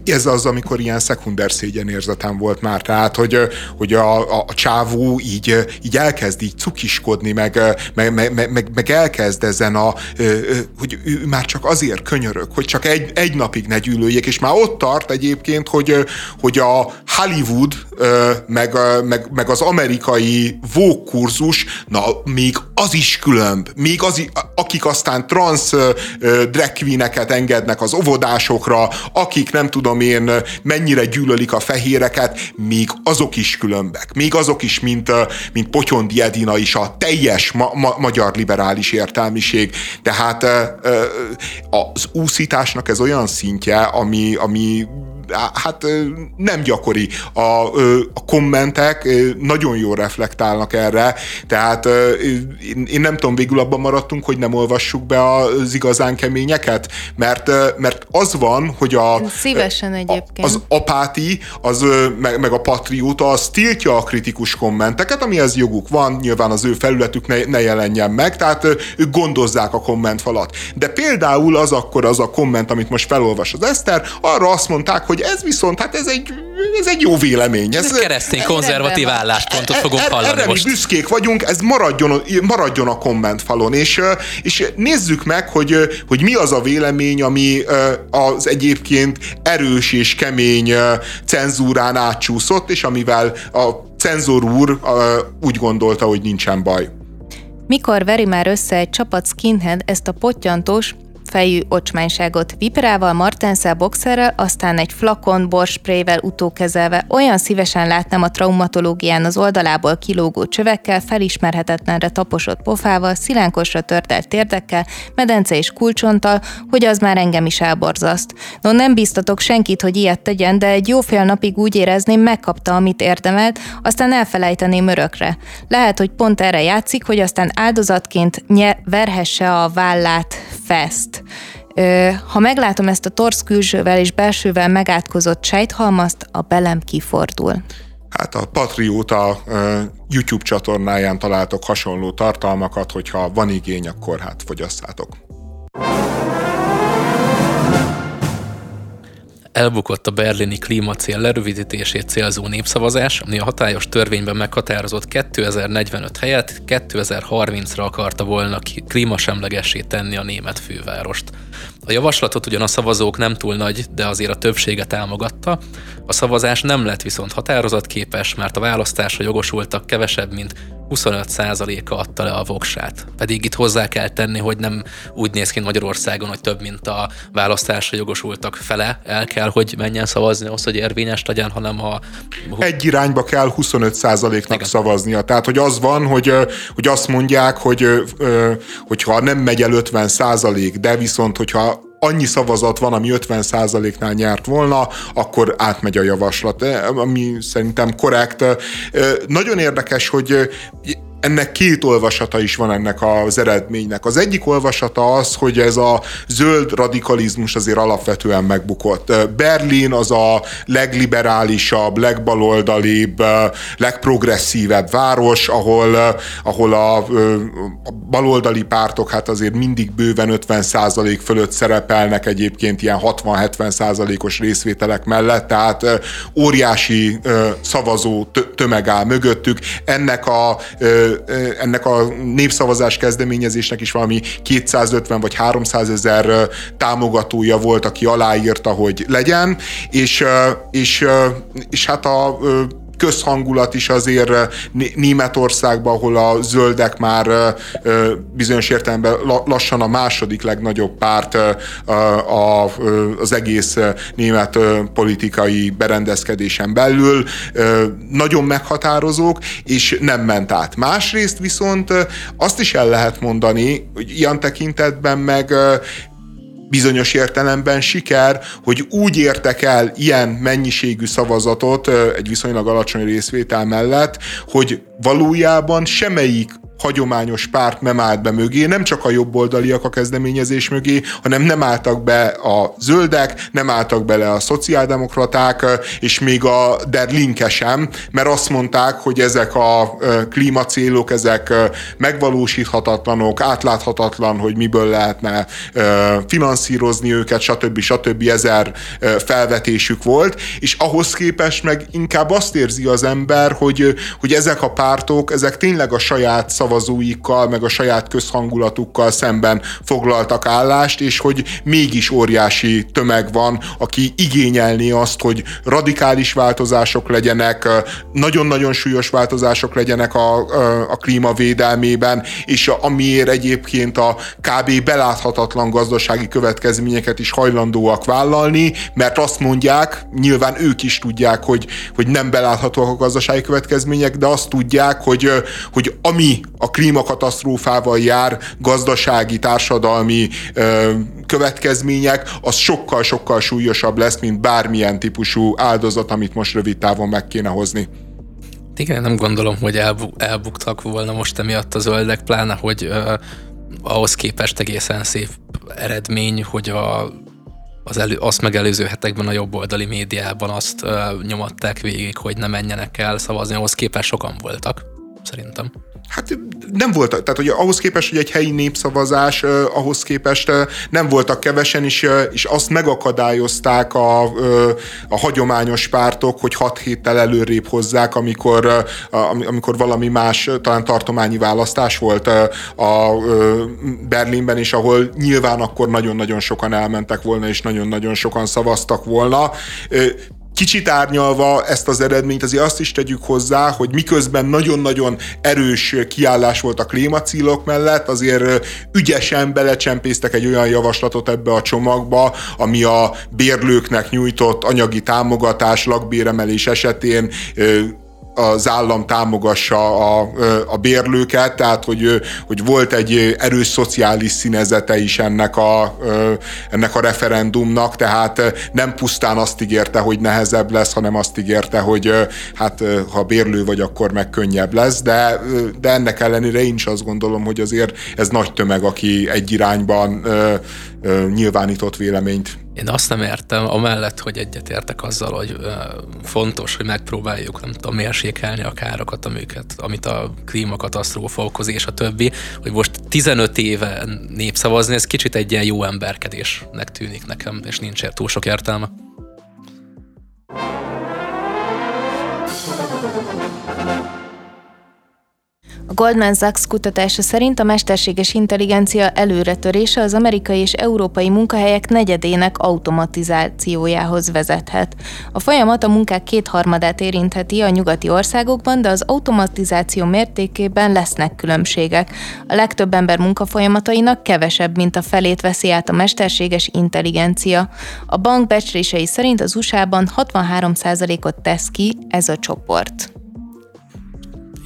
Speaker 1: ez az, amikor ilyen szekunder szégyenérzetem volt már, tehát, hogy, hogy a, a, a csávó így, így elkezd így cukiskodni, meg, meg, meg, meg, meg elkezd ezen a, hogy ő már csak azért könyörög, hogy csak egy, egy napig ne gyűlöljék, és már ott tart egyébként, hogy, hogy a Hollywood, meg, meg, meg az amerikai Vogue kurzus, na, még az is különb, még az, akik aztán trans drag engednek az óvodásokra, akik nem tudom én mennyire gyűlölik a fehéreket, még azok is különbek. Még azok is, mint, mint Potyondi Edina is a teljes ma- ma- magyar liberális értelmiség. Tehát az úszításnak ez olyan szintje, ami, ami hát nem gyakori. A, a kommentek nagyon jól reflektálnak erre, tehát én nem tudom, végül abban maradtunk, hogy nem olvassuk be az igazán keményeket, mert, mert az van, hogy a...
Speaker 2: Szívesen egyébként.
Speaker 1: Az apáti, az, meg, meg a patrióta, az tiltja a kritikus kommenteket, amihez joguk van, nyilván az ő felületük ne, ne jelenjen meg, tehát ők gondozzák a kommentfalat. De például az akkor az a komment, amit most felolvas az Eszter, arra azt mondták, hogy ez viszont, hát ez egy, ez egy jó vélemény.
Speaker 3: Ez, ez keresztény konzervatív álláspontot fogunk hallani
Speaker 1: erre
Speaker 3: most.
Speaker 1: mi büszkék vagyunk, ez maradjon, maradjon a kommentfalon, és, és nézzük meg, hogy, hogy mi az a vélemény, ami az egyébként erős és kemény cenzúrán átcsúszott, és amivel a cenzor úr úgy gondolta, hogy nincsen baj.
Speaker 2: Mikor veri már össze egy csapat skinhead ezt a pottyantós, fejű ocsmányságot. Viperával, martenszel, boxerrel, aztán egy flakon borsprével utókezelve olyan szívesen látnám a traumatológián az oldalából kilógó csövekkel, felismerhetetlenre taposott pofával, szilánkosra törtelt térdekkel, medence és kulcsonttal, hogy az már engem is elborzaszt. No, nem biztatok senkit, hogy ilyet tegyen, de egy jó fél napig úgy érezném, megkapta, amit érdemelt, aztán elfelejteném örökre. Lehet, hogy pont erre játszik, hogy aztán áldozatként nye- verhesse a vállát fest. Ha meglátom ezt a torsz külsővel és belsővel megátkozott sejthalmazt, a belem kifordul.
Speaker 1: Hát a Patrióta YouTube csatornáján találtok hasonló tartalmakat, hogyha van igény, akkor hát fogyasszátok.
Speaker 3: Elbukott a berlini klímacél lerövidítését célzó népszavazás, ami a hatályos törvényben meghatározott 2045 helyett 2030-ra akarta volna klímasemlegessé tenni a német fővárost. A javaslatot ugyan a szavazók nem túl nagy, de azért a többsége támogatta. A szavazás nem lett viszont határozatképes, mert a választásra jogosultak kevesebb, mint 25%-a adta le a voksát. Pedig itt hozzá kell tenni, hogy nem úgy néz ki Magyarországon, hogy több mint a választásra jogosultak fele el kell, hogy menjen szavazni ahhoz, hogy érvényes legyen, hanem a...
Speaker 1: Egy irányba kell 25%-nak Igen. szavaznia. Tehát, hogy az van, hogy, hogy azt mondják, hogy hogyha nem megy el 50 de viszont, hogyha annyi szavazat van, ami 50%-nál nyert volna, akkor átmegy a javaslat, ami szerintem korrekt. Nagyon érdekes, hogy ennek két olvasata is van ennek az eredménynek. Az egyik olvasata az, hogy ez a zöld radikalizmus azért alapvetően megbukott. Berlin az a legliberálisabb, legbaloldalibb, legprogresszívebb város, ahol, ahol a, a baloldali pártok hát azért mindig bőven 50% fölött szerepelnek egyébként ilyen 60-70%-os részvételek mellett, tehát óriási szavazó tömeg áll mögöttük. Ennek a ennek a népszavazás kezdeményezésnek is valami 250 vagy 300 ezer támogatója volt, aki aláírta, hogy legyen, és, és, és hát a közhangulat is azért Németországban, ahol a zöldek már bizonyos értelemben lassan a második legnagyobb párt az egész német politikai berendezkedésen belül, nagyon meghatározók, és nem ment át. Másrészt viszont azt is el lehet mondani, hogy ilyen tekintetben meg bizonyos értelemben siker, hogy úgy értek el ilyen mennyiségű szavazatot egy viszonylag alacsony részvétel mellett, hogy valójában semmelyik hagyományos párt nem állt be mögé, nem csak a jobboldaliak a kezdeményezés mögé, hanem nem álltak be a zöldek, nem álltak bele a szociáldemokraták, és még a Der sem, mert azt mondták, hogy ezek a klímacélok, ezek megvalósíthatatlanok, átláthatatlan, hogy miből lehetne finanszírozni őket, stb. stb. ezer felvetésük volt, és ahhoz képest meg inkább azt érzi az ember, hogy, hogy ezek a pártok, ezek tényleg a saját szav szavazóikkal, meg a saját közhangulatukkal szemben foglaltak állást, és hogy mégis óriási tömeg van, aki igényelni azt, hogy radikális változások legyenek, nagyon-nagyon súlyos változások legyenek a, a klímavédelmében, és amiért egyébként a kb. beláthatatlan gazdasági következményeket is hajlandóak vállalni, mert azt mondják, nyilván ők is tudják, hogy, hogy nem beláthatóak a gazdasági következmények, de azt tudják, hogy, hogy ami a klímakatasztrófával jár, gazdasági, társadalmi következmények, az sokkal-sokkal súlyosabb lesz, mint bármilyen típusú áldozat, amit most rövid távon meg kéne hozni.
Speaker 3: Igen, nem gondolom, hogy elbu- elbuktak volna most emiatt a zöldek, pláne, hogy uh, ahhoz képest egészen szép eredmény, hogy a, az elő, azt megelőző hetekben a jobboldali médiában azt uh, nyomatták végig, hogy ne menjenek el szavazni, ahhoz képest sokan voltak, szerintem.
Speaker 1: Hát nem volt, tehát hogy ahhoz képest, hogy egy helyi népszavazás, eh, ahhoz képest eh, nem voltak kevesen, és, eh, és azt megakadályozták a, a hagyományos pártok, hogy hat héttel előrébb hozzák, amikor, amikor valami más, talán tartományi választás volt a Berlinben, és ahol nyilván akkor nagyon-nagyon sokan elmentek volna, és nagyon-nagyon sokan szavaztak volna. Kicsit árnyalva ezt az eredményt, azért azt is tegyük hozzá, hogy miközben nagyon-nagyon erős kiállás volt a klímacílok mellett, azért ügyesen belecsempésztek egy olyan javaslatot ebbe a csomagba, ami a bérlőknek nyújtott anyagi támogatás, lakbéremelés esetén az állam támogassa a, a bérlőket, tehát hogy, hogy volt egy erős szociális színezete is ennek a, ennek a referendumnak, tehát nem pusztán azt ígérte, hogy nehezebb lesz, hanem azt ígérte, hogy hát ha bérlő vagy, akkor meg könnyebb lesz, de, de ennek ellenére én is azt gondolom, hogy azért ez nagy tömeg, aki egy irányban nyilvánított véleményt.
Speaker 3: Én azt nem értem, amellett, hogy egyetértek azzal, hogy fontos, hogy megpróbáljuk, nem tudom, mérsékelni a károkat, amiket, amit a klímakatasztrófa okoz, és a többi, hogy most 15 éve népszavazni, ez kicsit egy ilyen jó emberkedésnek tűnik nekem, és nincs túl sok értelme.
Speaker 2: A Goldman Sachs kutatása szerint a mesterséges intelligencia előretörése az amerikai és európai munkahelyek negyedének automatizációjához vezethet. A folyamat a munkák kétharmadát érintheti a nyugati országokban, de az automatizáció mértékében lesznek különbségek. A legtöbb ember munkafolyamatainak kevesebb, mint a felét veszi át a mesterséges intelligencia. A bank becslései szerint az USA-ban 63%-ot tesz ki ez a csoport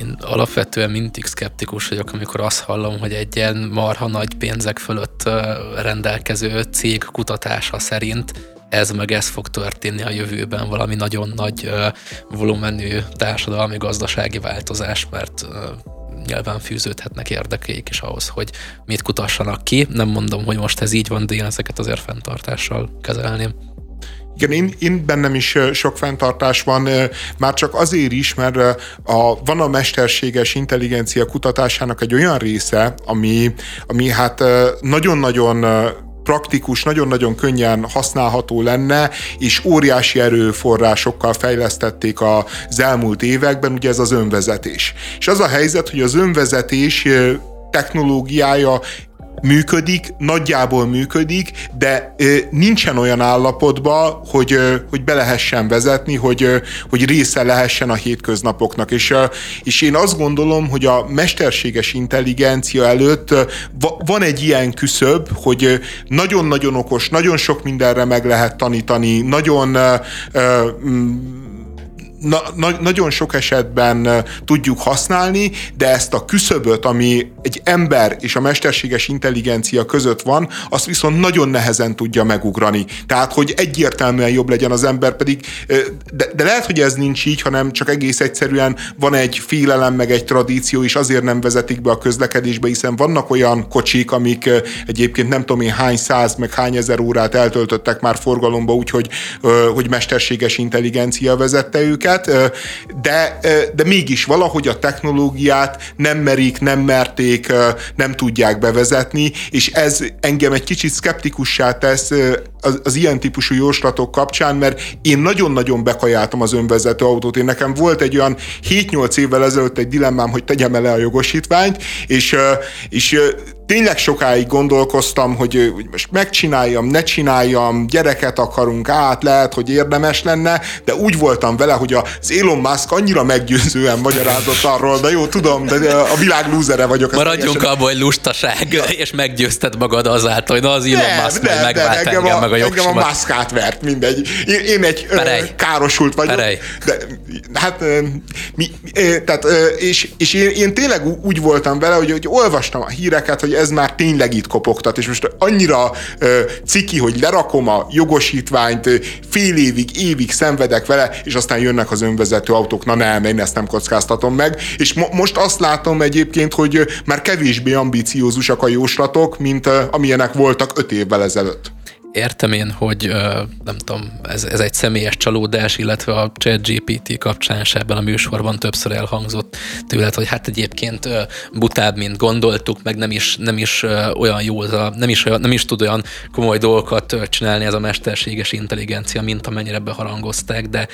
Speaker 3: én alapvetően mindig szkeptikus vagyok, amikor azt hallom, hogy egy ilyen marha nagy pénzek fölött rendelkező cég kutatása szerint ez meg ez fog történni a jövőben, valami nagyon nagy volumenű társadalmi gazdasági változás, mert nyilván fűződhetnek érdekeik is ahhoz, hogy mit kutassanak ki. Nem mondom, hogy most ez így van, de én ezeket azért fenntartással kezelném.
Speaker 1: Igen, én, én bennem is sok fenntartás van, már csak azért is, mert a, van a mesterséges intelligencia kutatásának egy olyan része, ami, ami hát nagyon-nagyon praktikus, nagyon-nagyon könnyen használható lenne, és óriási erőforrásokkal fejlesztették az elmúlt években, ugye ez az önvezetés. És az a helyzet, hogy az önvezetés technológiája működik, nagyjából működik, de nincsen olyan állapotban, hogy, hogy be lehessen vezetni, hogy, hogy része lehessen a hétköznapoknak. És, és én azt gondolom, hogy a mesterséges intelligencia előtt van egy ilyen küszöb, hogy nagyon-nagyon okos, nagyon sok mindenre meg lehet tanítani, nagyon na, na, nagyon sok esetben tudjuk használni, de ezt a küszöböt, ami egy ember és a mesterséges intelligencia között van, azt viszont nagyon nehezen tudja megugrani. Tehát, hogy egyértelműen jobb legyen az ember, pedig, de, de lehet, hogy ez nincs így, hanem csak egész egyszerűen van egy félelem, meg egy tradíció, és azért nem vezetik be a közlekedésbe, hiszen vannak olyan kocsik, amik egyébként nem tudom én hány száz, meg hány ezer órát eltöltöttek már forgalomba, úgyhogy hogy mesterséges intelligencia vezette őket, őket, de, de mégis valahogy a technológiát nem merik, nem merték, nem tudják bevezetni, és ez engem egy kicsit szkeptikussá tesz az, az ilyen típusú jóslatok kapcsán, mert én nagyon-nagyon bekajáltam az önvezető autót. Én nekem volt egy olyan 7-8 évvel ezelőtt egy dilemmám, hogy tegyem el a jogosítványt, és, és tényleg sokáig gondolkoztam, hogy, most megcsináljam, ne csináljam, gyereket akarunk át, lehet, hogy érdemes lenne, de úgy voltam vele, hogy az Elon Musk annyira meggyőzően magyarázott arról, de jó, tudom, de a világ lúzere vagyok.
Speaker 3: Maradjunk abban, hogy lustaság, ja. és meggyőzted magad azáltal, hogy na az Elon Musk nem, megvált engem, engem, a, meg a
Speaker 1: engem a Musk átvert, mindegy. Én, én egy Perej. károsult vagyok. Perej. De, hát, mi, tehát, és, és én, én tényleg úgy voltam vele, hogy, hogy olvastam a híreket, hogy ez már tényleg itt kopogtat, és most annyira ö, ciki, hogy lerakom a jogosítványt, fél évig, évig szenvedek vele, és aztán jönnek az önvezető autók, na nem, én ezt nem kockáztatom meg, és mo- most azt látom egyébként, hogy már kevésbé ambiciózusak a jóslatok, mint amilyenek voltak öt évvel ezelőtt
Speaker 3: értem én, hogy nem tudom, ez, ez egy személyes csalódás, illetve a ChatGPT kapcsán is ebben a műsorban többször elhangzott tőled, hogy hát egyébként butább, mint gondoltuk, meg nem is, nem is olyan jó, nem is, olyan, nem is tud olyan komoly dolgokat csinálni ez a mesterséges intelligencia, mint amennyire beharangozták, de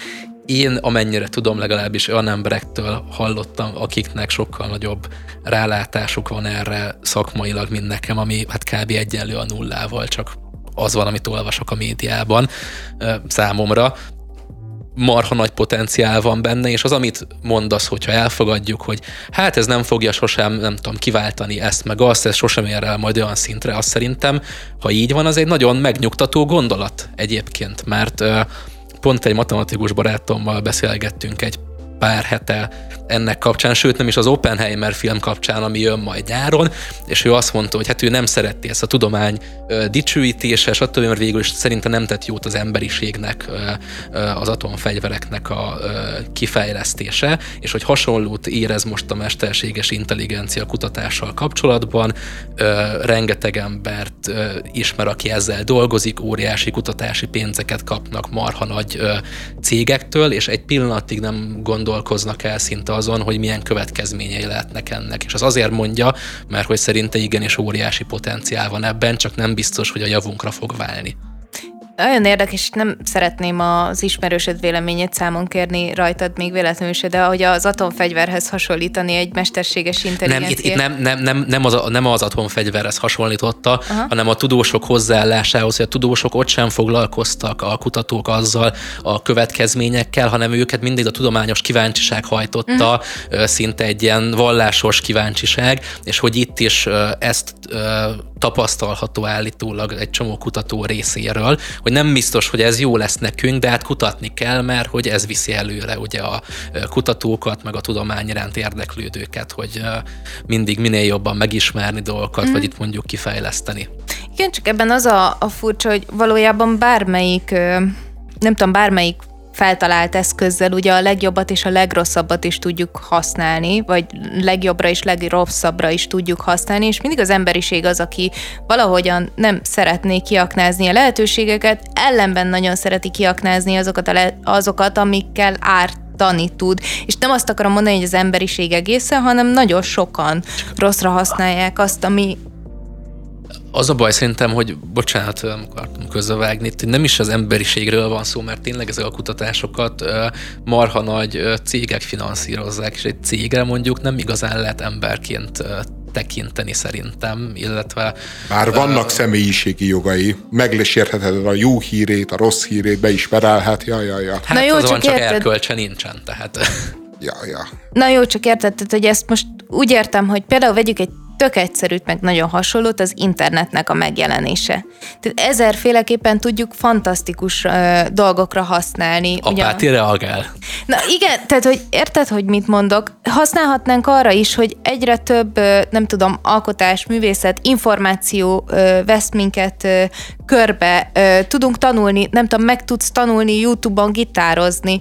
Speaker 3: én amennyire tudom, legalábbis olyan emberektől hallottam, akiknek sokkal nagyobb rálátásuk van erre szakmailag, mint nekem, ami hát kb. egyenlő a nullával, csak az van, amit olvasok a médiában számomra, marha nagy potenciál van benne, és az, amit mondasz, hogyha elfogadjuk, hogy hát ez nem fogja sosem, nem tudom, kiváltani ezt, meg azt, ez sosem ér el majd olyan szintre, azt szerintem, ha így van, az egy nagyon megnyugtató gondolat egyébként, mert pont egy matematikus barátommal beszélgettünk egy pár hete ennek kapcsán, sőt nem is az Oppenheimer film kapcsán, ami jön majd nyáron, és ő azt mondta, hogy hát ő nem szereti ezt a tudomány dicsőítése, stb., mert végül is szerintem nem tett jót az emberiségnek, az atomfegyvereknek a kifejlesztése, és hogy hasonlót érez most a mesterséges intelligencia kutatással kapcsolatban, rengeteg embert ismer, aki ezzel dolgozik, óriási kutatási pénzeket kapnak marha nagy cégektől, és egy pillanatig nem gondolkoznak el szinte azon, hogy milyen következményei lehetnek ennek. És az azért mondja, mert hogy szerinte igenis óriási potenciál van ebben, csak nem biztos, hogy a javunkra fog válni.
Speaker 2: Olyan érdekes, nem szeretném az ismerősöd véleményét számon kérni rajtad még véletlenül se, de hogy az atomfegyverhez hasonlítani egy mesterséges intelligenciát.
Speaker 3: Nem, itt, itt nem, nem, nem, nem, az, nem az atomfegyverhez hasonlította, Aha. hanem a tudósok hozzáállásához, hogy a tudósok ott sem foglalkoztak, a kutatók azzal a következményekkel, hanem őket mindig a tudományos kíváncsiság hajtotta, uh-huh. szinte egy ilyen vallásos kíváncsiság, és hogy itt is ezt tapasztalható állítólag egy csomó kutató részéről, hogy nem biztos, hogy ez jó lesz nekünk, de hát kutatni kell, mert hogy ez viszi előre ugye a kutatókat, meg a tudomány iránt érdeklődőket, hogy mindig minél jobban megismerni dolgokat, mm. vagy itt mondjuk kifejleszteni.
Speaker 2: Igen, csak ebben az a, a furcsa, hogy valójában bármelyik, nem tudom, bármelyik feltalált eszközzel ugye a legjobbat és a legrosszabbat is tudjuk használni, vagy legjobbra és legrosszabbra is tudjuk használni, és mindig az emberiség az, aki valahogyan nem szeretné kiaknázni a lehetőségeket, ellenben nagyon szereti kiaknázni azokat, a le- azokat amikkel árt tani tud. És nem azt akarom mondani, hogy az emberiség egészen, hanem nagyon sokan rosszra használják azt, ami
Speaker 3: az a baj szerintem, hogy bocsánat, nem akartam közbevágni, hogy nem is az emberiségről van szó, mert tényleg ezek a kutatásokat marha nagy cégek finanszírozzák, és egy cégre mondjuk nem igazán lehet emberként tekinteni szerintem, illetve...
Speaker 1: Bár vannak uh, személyiségi jogai, meglesérheted a jó hírét, a rossz hírét, be is perelhet, ja, ja, ja.
Speaker 3: Hát Na jó, csak, csak erkölcse nincsen, tehát...
Speaker 1: Ja, ja.
Speaker 2: Na jó, csak érted, hogy ezt most úgy értem, hogy például vegyük egy tök egyszerűt, meg nagyon hasonlót az internetnek a megjelenése. Tehát ezerféleképpen tudjuk fantasztikus uh, dolgokra használni.
Speaker 3: Apáti ugye... reagál.
Speaker 2: Na igen, tehát hogy érted, hogy mit mondok? Használhatnánk arra is, hogy egyre több, nem tudom, alkotás, művészet, információ vesz minket körbe, tudunk tanulni, nem tudom, meg tudsz tanulni YouTube-on gitározni,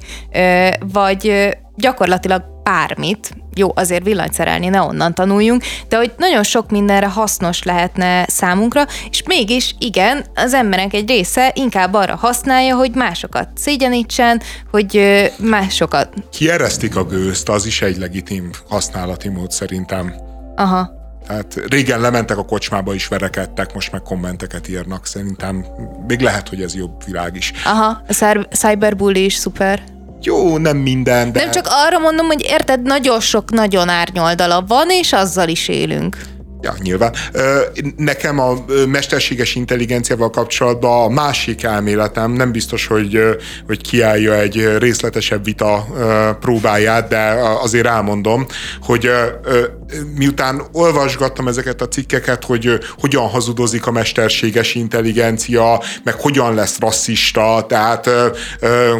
Speaker 2: vagy gyakorlatilag bármit, jó, azért villanyszerelni ne onnan tanuljunk, de hogy nagyon sok mindenre hasznos lehetne számunkra, és mégis igen, az emberek egy része inkább arra használja, hogy másokat szégyenítsen, hogy másokat...
Speaker 1: Kieresztik a gőzt, az is egy legitim használati mód szerintem.
Speaker 2: Aha.
Speaker 1: Tehát régen lementek a kocsmába is verekedtek, most meg kommenteket írnak. Szerintem még lehet, hogy ez jobb világ is.
Speaker 2: Aha, a cyberbully is szuper.
Speaker 1: Jó, nem minden, de...
Speaker 2: Nem csak arra mondom, hogy érted, nagyon sok nagyon árnyoldala van, és azzal is élünk.
Speaker 1: Ja, nyilván. Nekem a mesterséges intelligenciával kapcsolatban a másik elméletem, nem biztos, hogy, hogy kiállja egy részletesebb vita próbáját, de azért elmondom, hogy miután olvasgattam ezeket a cikkeket, hogy hogyan hazudozik a mesterséges intelligencia, meg hogyan lesz rasszista, tehát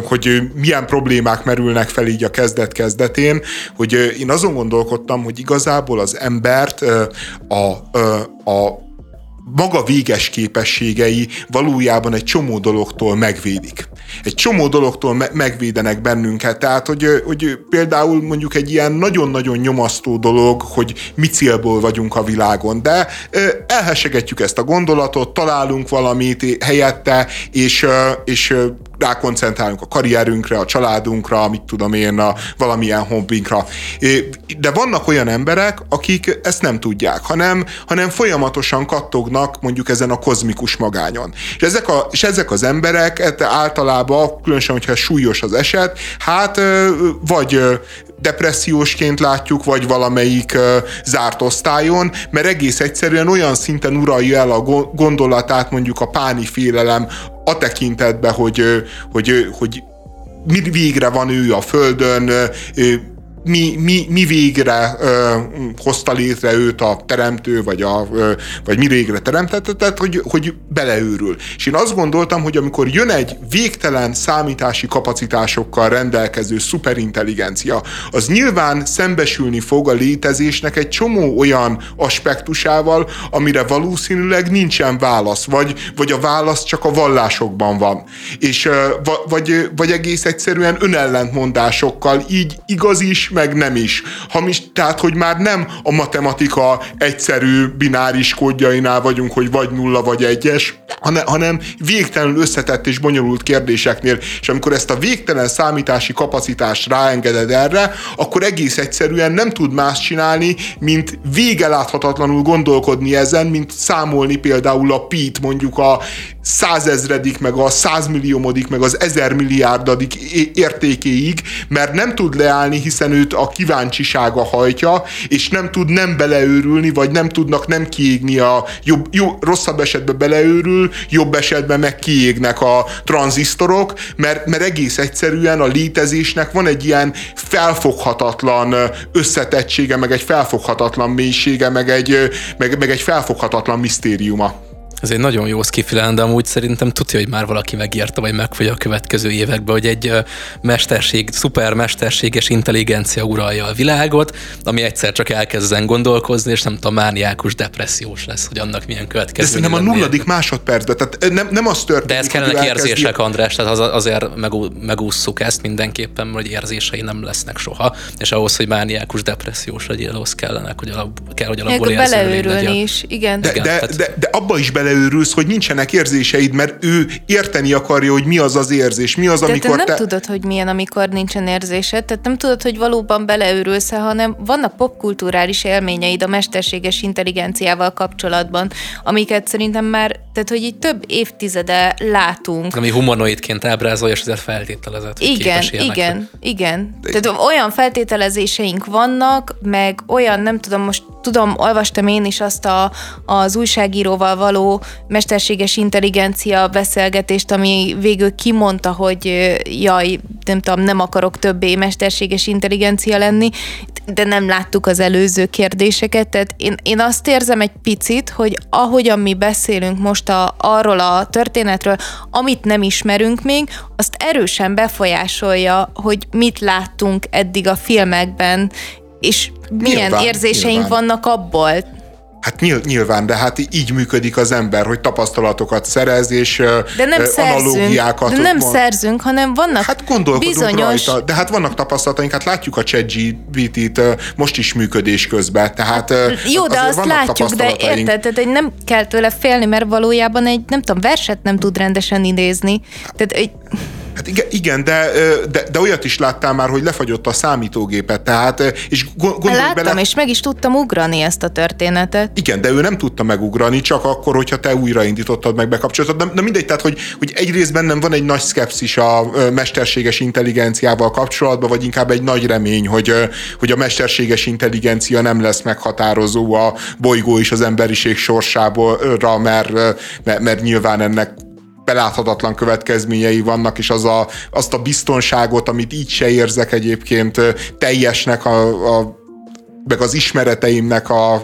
Speaker 1: hogy milyen problémák merülnek fel így a kezdet-kezdetén, hogy én azon gondolkodtam, hogy igazából az embert a, a maga véges képességei valójában egy csomó dologtól megvédik. Egy csomó dologtól me- megvédenek bennünket. Tehát, hogy, hogy például mondjuk egy ilyen nagyon-nagyon nyomasztó dolog, hogy mi célból vagyunk a világon, de elhessegetjük ezt a gondolatot, találunk valamit helyette, és, és rákoncentrálunk a karrierünkre, a családunkra, mit tudom én, a valamilyen hobbinkra. De vannak olyan emberek, akik ezt nem tudják, hanem, hanem folyamatosan kattognak mondjuk ezen a kozmikus magányon. És ezek, a, és ezek az emberek hát általában, különösen, hogyha súlyos az eset, hát vagy depressziósként látjuk, vagy valamelyik zárt osztályon, mert egész egyszerűen olyan szinten uralja el a gondolatát mondjuk a páni félelem a tekintetben, hogy, hogy, hogy mi végre van ő a földön, mi, mi, mi végre ö, hozta létre őt a teremtő, vagy, a, ö, vagy mi végre teremtette, tehát hogy, hogy beleőrül. És én azt gondoltam, hogy amikor jön egy végtelen számítási kapacitásokkal rendelkező szuperintelligencia, az nyilván szembesülni fog a létezésnek egy csomó olyan aspektusával, amire valószínűleg nincsen válasz, vagy, vagy a válasz csak a vallásokban van. És ö, vagy, vagy egész egyszerűen önellentmondásokkal, így igaz is, meg nem is. Hamis, tehát, hogy már nem a matematika egyszerű bináris kódjainál vagyunk, hogy vagy nulla, vagy egyes, hanem végtelenül összetett és bonyolult kérdéseknél, és amikor ezt a végtelen számítási kapacitást ráengeded erre, akkor egész egyszerűen nem tud más csinálni, mint végeláthatatlanul gondolkodni ezen, mint számolni például a pít mondjuk a százezredik, meg a százmilliómodik, meg az ezermilliárdadik értékéig, mert nem tud leállni, hiszen őt a kíváncsisága hajtja, és nem tud nem beleőrülni, vagy nem tudnak nem kiégni a jobb, jó, rosszabb esetben beleőrül, jobb esetben meg kiégnek a tranzisztorok, mert, mert egész egyszerűen a létezésnek van egy ilyen felfoghatatlan összetettsége, meg egy felfoghatatlan mélysége, meg egy, meg, meg egy felfoghatatlan misztériuma.
Speaker 3: Ez egy nagyon jó skifilán, de amúgy szerintem tudja, hogy már valaki megírta, vagy megfogja a következő években, hogy egy mesterség, szuper mesterséges intelligencia uralja a világot, ami egyszer csak elkezden gondolkozni, és nem tudom, mániákus depressziós lesz, hogy annak milyen következő.
Speaker 1: De nem a nulladik másodpercben, tehát nem, nem az történik.
Speaker 3: De ez kellene érzések. András, tehát az, azért megússzuk ezt mindenképpen, hogy érzései nem lesznek soha, és ahhoz, hogy mániákus depressziós legyél, ahhoz kellene, hogy alap, kell, hogy alapból
Speaker 2: beleőrülni is, igen.
Speaker 1: De, igen, de, tehát... de, de abba is bele beleőrülsz, hogy nincsenek érzéseid, mert ő érteni akarja, hogy mi az az érzés, mi az,
Speaker 2: De
Speaker 1: amikor
Speaker 2: te
Speaker 1: nem
Speaker 2: te... tudod, hogy milyen, amikor nincsen érzésed, tehát nem tudod, hogy valóban beleőrülsz hanem vannak popkulturális élményeid a mesterséges intelligenciával kapcsolatban, amiket szerintem már, tehát hogy így több évtizede látunk.
Speaker 3: Ami humanoidként ábrázolja, és azért feltételezett, hogy
Speaker 2: Igen, igen, igen. Tehát olyan feltételezéseink vannak, meg olyan, nem tudom, most tudom, olvastam én is azt a, az újságíróval való mesterséges intelligencia beszélgetést, ami végül kimondta, hogy jaj, nem tudom, nem akarok többé mesterséges intelligencia lenni, de nem láttuk az előző kérdéseket, tehát én, én azt érzem egy picit, hogy ahogyan mi beszélünk most a, arról a történetről, amit nem ismerünk még, azt erősen befolyásolja, hogy mit láttunk eddig a filmekben, és milyen nyilván, érzéseink nyilván. vannak abból.
Speaker 1: Hát nyilván, de hát így működik az ember, hogy tapasztalatokat szerez, és de nem analógiákat.
Speaker 2: De nem mond. szerzünk, hanem vannak
Speaker 1: Hát gondolkodunk bizonyos... rajta, de hát vannak tapasztalataink, hát látjuk a ChatGPT-t most is működés közben, tehát
Speaker 2: Jó, de azt látjuk, de érted, tehát nem kell tőle félni, mert valójában egy, nem tudom, verset nem tud rendesen idézni. Tehát egy
Speaker 1: Hát igen, igen de, de, de olyat is láttál már, hogy lefagyott a számítógépet, tehát, és gondolj
Speaker 2: Láttam, bele... és meg is tudtam ugrani ezt a történetet.
Speaker 1: Igen, de ő nem tudta megugrani, csak akkor, hogyha te újraindítottad, meg bekapcsoltad. De, de mindegy, tehát, hogy, hogy egyrészt bennem van egy nagy szkepszis a mesterséges intelligenciával kapcsolatban, vagy inkább egy nagy remény, hogy, hogy a mesterséges intelligencia nem lesz meghatározó a bolygó és az emberiség sorsára, mert, mert, mert nyilván ennek beláthatatlan következményei vannak, és az a, azt a biztonságot, amit így se érzek egyébként teljesnek a, a meg az ismereteimnek a,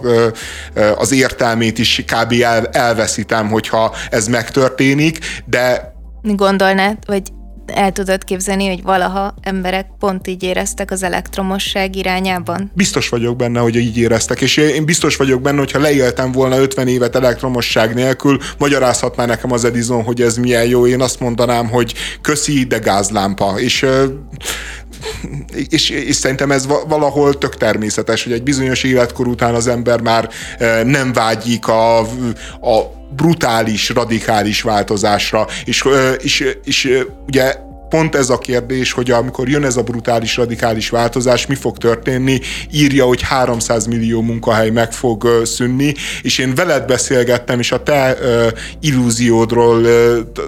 Speaker 1: az értelmét is kb. El, elveszítem, hogyha ez megtörténik, de
Speaker 2: Gondolnád, vagy el tudod képzelni, hogy valaha emberek pont így éreztek az elektromosság irányában?
Speaker 1: Biztos vagyok benne, hogy így éreztek, és én biztos vagyok benne, hogy ha leéltem volna 50 évet elektromosság nélkül, magyarázhatná nekem az Edison, hogy ez milyen jó, én azt mondanám, hogy köszi, de gázlámpa, és és, és szerintem ez valahol tök természetes, hogy egy bizonyos életkor után az ember már nem vágyik a, a brutális, radikális változásra, és, és, és ugye pont ez a kérdés, hogy amikor jön ez a brutális, radikális változás, mi fog történni, írja, hogy 300 millió munkahely meg fog szűnni, és én veled beszélgettem, és a te uh, illúziódról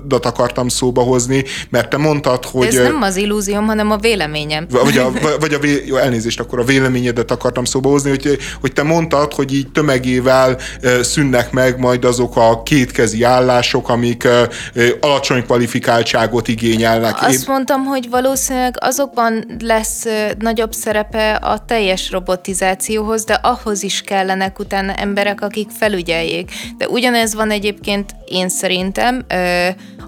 Speaker 1: uh, akartam szóba hozni, mert te mondtad, hogy...
Speaker 2: Ez nem az illúzióm, hanem a véleményem.
Speaker 1: Vagy a, vagy a vé, jó, elnézést, akkor a véleményedet akartam szóba hozni, hogy, hogy te mondtad, hogy így tömegével uh, szűnnek meg majd azok a kétkezi állások, amik uh, alacsony kvalifikáltságot igényelnek
Speaker 2: azt mondtam, hogy valószínűleg azokban lesz nagyobb szerepe a teljes robotizációhoz, de ahhoz is kellenek utána emberek, akik felügyeljék. De ugyanez van egyébként én szerintem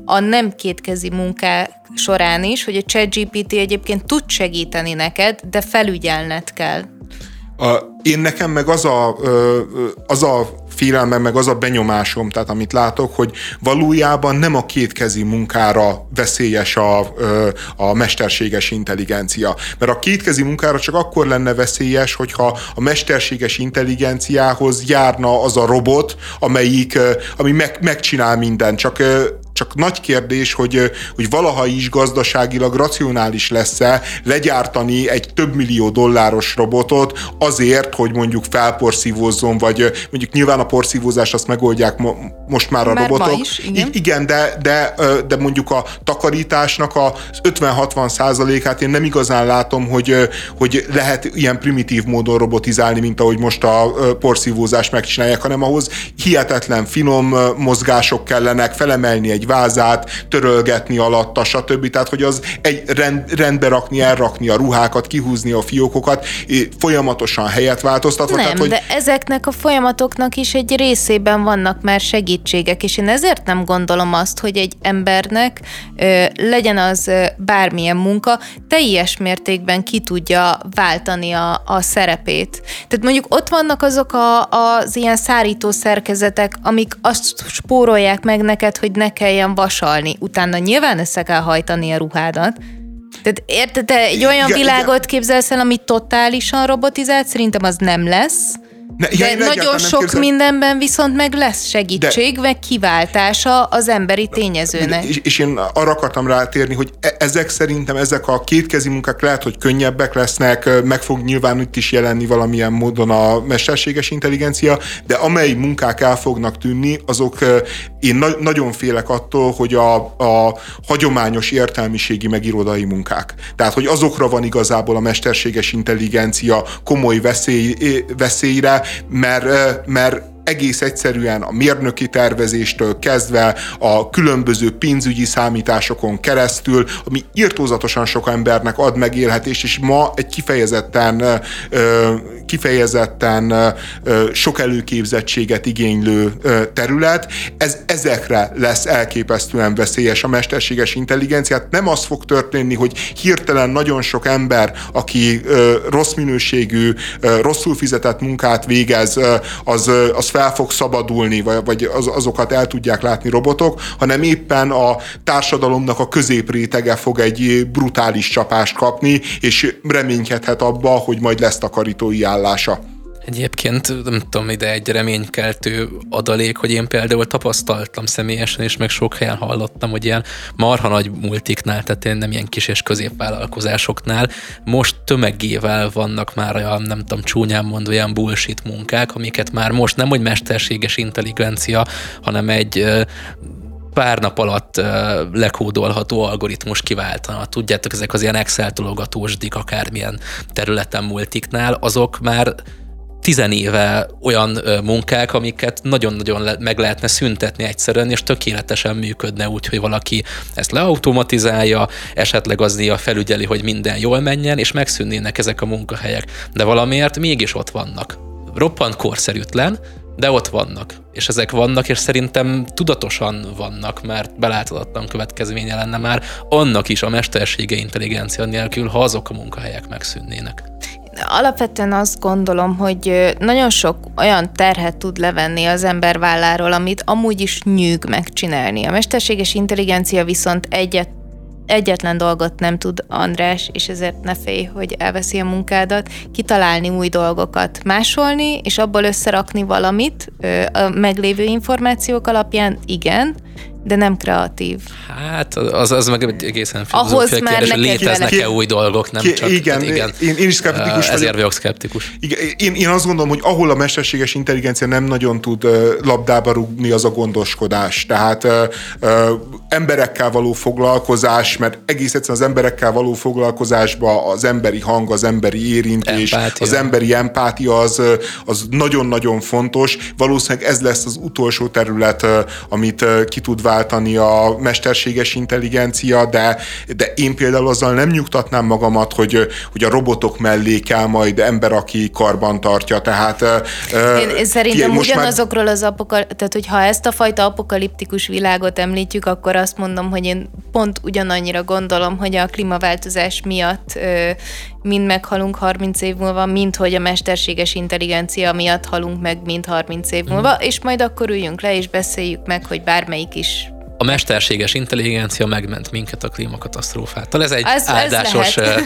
Speaker 2: a nem kétkezi munká során is, hogy a ChatGPT egyébként tud segíteni neked, de felügyelned kell.
Speaker 1: A, én nekem meg az a, az a félelmem, meg az a benyomásom, tehát amit látok, hogy valójában nem a kétkezi munkára veszélyes a, a mesterséges intelligencia. Mert a kétkezi munkára csak akkor lenne veszélyes, hogyha a mesterséges intelligenciához járna az a robot, amelyik, ami meg, megcsinál mindent, csak csak nagy kérdés, hogy, hogy valaha is gazdaságilag racionális lesz-e legyártani egy több millió dolláros robotot azért, hogy mondjuk felporszívózzon, vagy mondjuk nyilván a porszívózást azt megoldják mo- most már a már robotok.
Speaker 2: Is, igen.
Speaker 1: I- igen, de, de, de mondjuk a takarításnak a 50-60 százalékát én nem igazán látom, hogy, hogy lehet ilyen primitív módon robotizálni, mint ahogy most a porszívózást megcsinálják, hanem ahhoz hihetetlen finom mozgások kellenek, felemelni egy vázát, törölgetni alatta, stb. Tehát, hogy az egy rend, rendbe rakni, elrakni a ruhákat, kihúzni a fiókokat, folyamatosan helyet változtatva.
Speaker 2: Nem,
Speaker 1: tehát, hogy...
Speaker 2: de ezeknek a folyamatoknak is egy részében vannak már segítségek, és én ezért nem gondolom azt, hogy egy embernek ö, legyen az bármilyen munka, teljes mértékben ki tudja váltani a, a szerepét. Tehát mondjuk ott vannak azok a, az ilyen szárító szerkezetek, amik azt spórolják meg neked, hogy ne kelljen vasalni. Utána nyilván össze kell hajtani a ruhádat, tehát érted, te egy olyan igen, világot igen. képzelsz el, ami totálisan robotizált, szerintem az nem lesz. Ne, de ja, nagyon sok képzel... mindenben viszont meg lesz segítség, de... meg kiváltása az emberi tényezőnek.
Speaker 1: És, és én arra akartam rátérni, hogy e- ezek szerintem, ezek a kétkezi munkák lehet, hogy könnyebbek lesznek, meg fog nyilván itt is jelenni valamilyen módon a mesterséges intelligencia, de amely munkák el fognak tűnni, azok én na- nagyon félek attól, hogy a, a hagyományos értelmiségi megirodai munkák. Tehát, hogy azokra van igazából a mesterséges intelligencia komoly veszély, veszélyre, mert, mert egész egyszerűen a mérnöki tervezéstől kezdve a különböző pénzügyi számításokon keresztül, ami írtózatosan sok embernek ad megélhetést, és ma egy kifejezetten, kifejezetten sok előképzettséget igénylő terület. Ez, ezekre lesz elképesztően veszélyes a mesterséges intelligenciát. Nem az fog történni, hogy hirtelen nagyon sok ember, aki rossz minőségű, rosszul fizetett munkát végez, az, az fel fog szabadulni, vagy az, azokat el tudják látni robotok, hanem éppen a társadalomnak a középrétege fog egy brutális csapást kapni, és reménykedhet abba, hogy majd lesz takarítói állása.
Speaker 3: Egyébként nem tudom, ide egy reménykeltő adalék, hogy én például tapasztaltam személyesen, és meg sok helyen hallottam, hogy ilyen marha nagy multiknál, tehát én nem ilyen kis és középvállalkozásoknál most tömegével vannak már olyan, nem tudom, csúnyán mondva ilyen bullshit munkák, amiket már most nem, hogy mesterséges intelligencia, hanem egy pár nap alatt uh, lekódolható algoritmus kiváltana. Tudjátok, ezek az ilyen Excel tologatósdik akármilyen területen multiknál, azok már tizenéve olyan munkák, amiket nagyon-nagyon le, meg lehetne szüntetni egyszerűen, és tökéletesen működne úgy, hogy valaki ezt leautomatizálja, esetleg az néha felügyeli, hogy minden jól menjen, és megszűnnének ezek a munkahelyek. De valamiért mégis ott vannak. Roppant korszerűtlen, de ott vannak. És ezek vannak, és szerintem tudatosan vannak, mert beláthatatlan következménye lenne már annak is a mestersége intelligencia nélkül, ha azok a munkahelyek megszűnnének.
Speaker 2: Alapvetően azt gondolom, hogy nagyon sok olyan terhet tud levenni az ember válláról, amit amúgy is nyűg megcsinálni. A mesterséges intelligencia viszont egyet egyetlen dolgot nem tud András, és ezért ne félj, hogy elveszi a munkádat, kitalálni új dolgokat, másolni, és abból összerakni valamit a meglévő információk alapján, igen, de nem kreatív.
Speaker 3: Hát az, az meg egészen Ahhoz már kérdés, hogy léteznek-e új dolgok, nem ki, csak.
Speaker 1: Igen, hát igen. Én, én is szkeptikus
Speaker 3: Ezért vagyok, szkeptikus.
Speaker 1: Igen, én, én azt gondolom, hogy ahol a mesterséges intelligencia nem nagyon tud uh, labdába rúgni, az a gondoskodás. Tehát uh, uh, emberekkel való foglalkozás, mert egész egyszerűen az emberekkel való foglalkozásba az emberi hang, az emberi érintés, empátia. az emberi empátia az, az nagyon-nagyon fontos. Valószínűleg ez lesz az utolsó terület, amit ki tud váltani a mesterséges intelligencia, de, de én például azzal nem nyugtatnám magamat, hogy, hogy a robotok mellé kell majd ember, aki karban tartja. Tehát,
Speaker 2: én szerintem most ugyanazokról már... az apokal, tehát hogyha ezt a fajta apokaliptikus világot említjük, akkor azt mondom, hogy én pont ugyanannyira gondolom, hogy a klímaváltozás miatt mind meghalunk 30 év múlva, mint hogy a mesterséges intelligencia miatt halunk meg, mint 30 év múlva, mm. és majd akkor üljünk le és beszéljük meg, hogy bármelyik is
Speaker 3: a mesterséges intelligencia megment minket a klímakatasztrófától. Ez egy ez, áldásos ez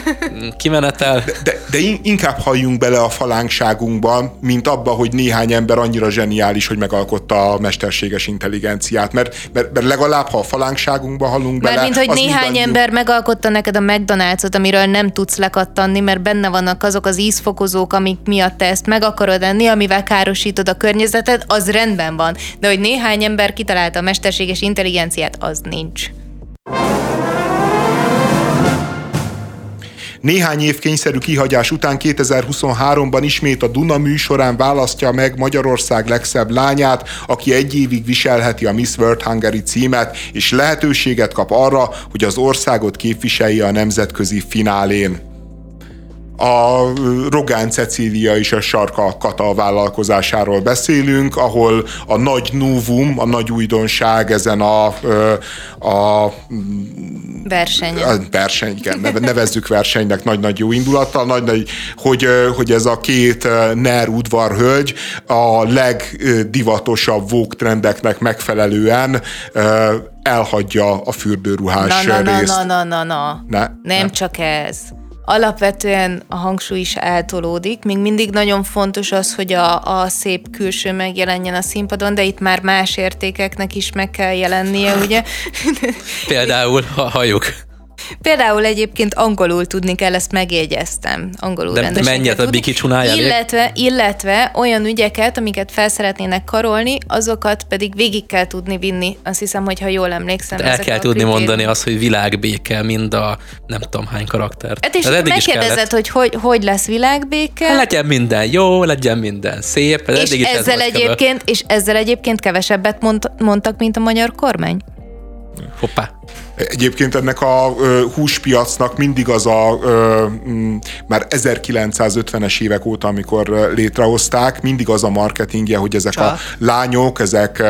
Speaker 3: kimenetel.
Speaker 1: De, de, de inkább halljunk bele a falánkságunkba, mint abba, hogy néhány ember annyira zseniális, hogy megalkotta a mesterséges intelligenciát. Mert, mert, mert legalább, ha a falánkságunkba hallunk bele...
Speaker 2: Mert mint hogy néhány ember megalkotta neked a McDonald's-ot, amiről nem tudsz lekattanni, mert benne vannak azok az ízfokozók, amik miatt te ezt meg akarod enni, amivel károsítod a környezetet, az rendben van. De hogy néhány ember kitalálta a mesterséges intelligenciát, intelligenciát, az nincs.
Speaker 1: Néhány év kényszerű kihagyás után 2023-ban ismét a Duna műsorán választja meg Magyarország legszebb lányát, aki egy évig viselheti a Miss World Hungary címet, és lehetőséget kap arra, hogy az országot képviselje a nemzetközi finálén a Rogán Cecília és a Sarka Kata vállalkozásáról beszélünk, ahol a nagy novum, a nagy újdonság ezen a, a
Speaker 2: verseny.
Speaker 1: A verseny, igen, nevezzük versenynek nagy-nagy jó indulattal, nagy-nagy, hogy, hogy ez a két NER udvarhölgy a legdivatosabb vók trendeknek megfelelően elhagyja a fürdőruhás
Speaker 2: na, na,
Speaker 1: részt.
Speaker 2: Na, na, na, na, na. Ne? Nem ne? csak ez alapvetően a hangsúly is eltolódik. Még mindig nagyon fontos az, hogy a, a szép külső megjelenjen a színpadon, de itt már más értékeknek is meg kell jelennie, ugye?
Speaker 3: Például a hajuk.
Speaker 2: Például egyébként angolul tudni kell, ezt megjegyeztem. Angolul
Speaker 3: De mennyit a biki
Speaker 2: illetve, illetve olyan ügyeket, amiket fel szeretnének karolni, azokat pedig végig kell tudni vinni. Azt hiszem, hogy ha jól emlékszem.
Speaker 3: el kell tudni kritérium. mondani azt, hogy világbéke, mind a nem tudom hány karakter.
Speaker 2: Hát és megkérdezed, hogy, hogy hogy lesz világbéke.
Speaker 3: Hát legyen minden jó, legyen minden szép.
Speaker 2: És ezzel, egyébként, és ezzel egyébként kevesebbet mond, mondtak, mint a magyar kormány.
Speaker 3: Hoppá.
Speaker 1: Egyébként ennek a húspiacnak mindig az a ö, m, már 1950-es évek óta, amikor létrehozták, mindig az a marketingje, hogy ezek Csak. a lányok, ezek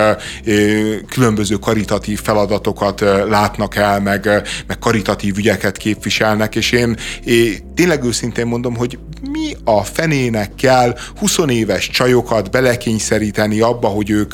Speaker 1: különböző karitatív feladatokat látnak el, meg, meg karitatív ügyeket képviselnek, és én, én tényleg őszintén mondom, hogy mi a fenének kell 20 éves csajokat belekényszeríteni abba, hogy ők,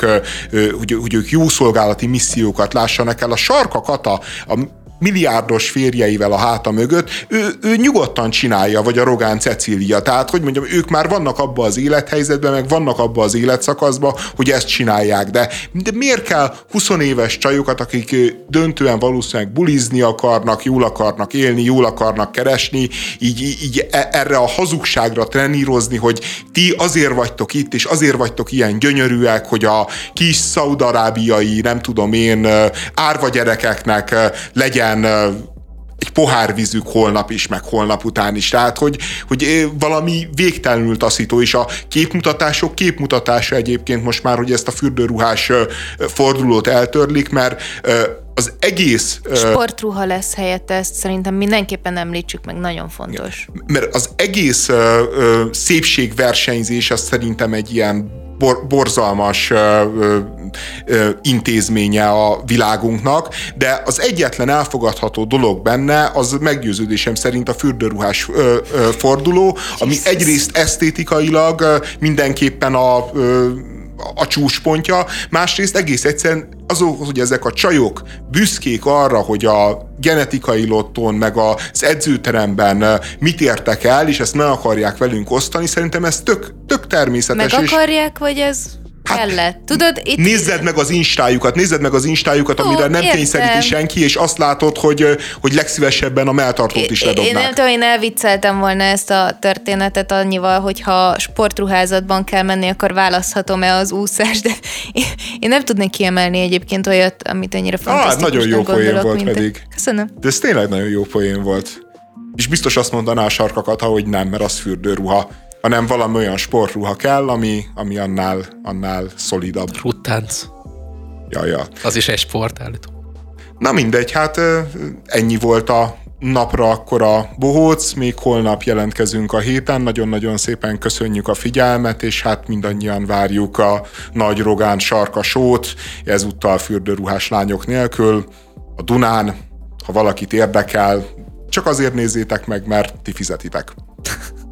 Speaker 1: hogy, hogy ők jó szolgálati missziókat lássanak el. A sarka kata a milliárdos férjeivel a háta mögött, ő, ő nyugodtan csinálja, vagy a Rogán Cecília. Tehát, hogy mondjam, ők már vannak abba az élethelyzetben, meg vannak abba az életszakaszban, hogy ezt csinálják. De, de miért kell 20 éves csajokat, akik döntően valószínűleg bulizni akarnak, jól akarnak élni, jól akarnak keresni, így, így e, erre a hazugságra trenírozni, hogy ti azért vagytok itt, és azért vagytok ilyen gyönyörűek, hogy a kis szaudarábiai, nem tudom én, árva gyerekeknek legyen legyen egy pohárvízük holnap is, meg holnap után is. Tehát, hogy, hogy valami végtelenül taszító, és a képmutatások képmutatása egyébként most már, hogy ezt a fürdőruhás fordulót eltörlik, mert az egész...
Speaker 2: Sportruha lesz helyette, ezt szerintem mindenképpen említsük meg, nagyon fontos.
Speaker 1: Igen. Mert az egész szépségversenyzés az szerintem egy ilyen bor, borzalmas intézménye a világunknak, de az egyetlen elfogadható dolog benne, az meggyőződésem szerint a fürdőruhás uh, uh, forduló, ami egyrészt esztétikailag mindenképpen a a csúcspontja, másrészt egész egyszerűen azok, hogy ezek a csajok büszkék arra, hogy a genetikai lotton, meg az edzőteremben mit értek el, és ezt meg akarják velünk osztani, szerintem ez tök, tök természetes.
Speaker 2: Meg akarják, és... vagy ez kellett. Tudod,
Speaker 1: itt... Nézzed meg az instájukat, nézzed meg az instájukat, Ó, amire nem kényszeríti senki, és azt látod, hogy, hogy legszívesebben a melltartót is ledobnák.
Speaker 2: Én nem tudom, én elvicceltem volna ezt a történetet annyival, hogyha sportruházatban kell menni, akkor választhatom-e az úszást, de én, nem tudnék kiemelni egyébként olyat, amit ennyire fantasztikus.
Speaker 1: Ah, nagyon jó poén volt pedig.
Speaker 2: Köszönöm.
Speaker 1: De ez tényleg nagyon jó poén volt. És biztos azt mondaná a sarkakat, ha hogy nem, mert az fürdőruha hanem valami olyan sportruha kell, ami, ami annál, annál szolidabb.
Speaker 3: Ruttánc.
Speaker 1: Ja, ja.
Speaker 3: Az is egy sport állító.
Speaker 1: Na mindegy, hát ennyi volt a napra akkor a bohóc, még holnap jelentkezünk a héten. Nagyon-nagyon szépen köszönjük a figyelmet, és hát mindannyian várjuk a nagy Rogán sarkasót, ezúttal fürdőruhás lányok nélkül, a Dunán. Ha valakit érdekel, csak azért nézzétek meg, mert ti fizetitek.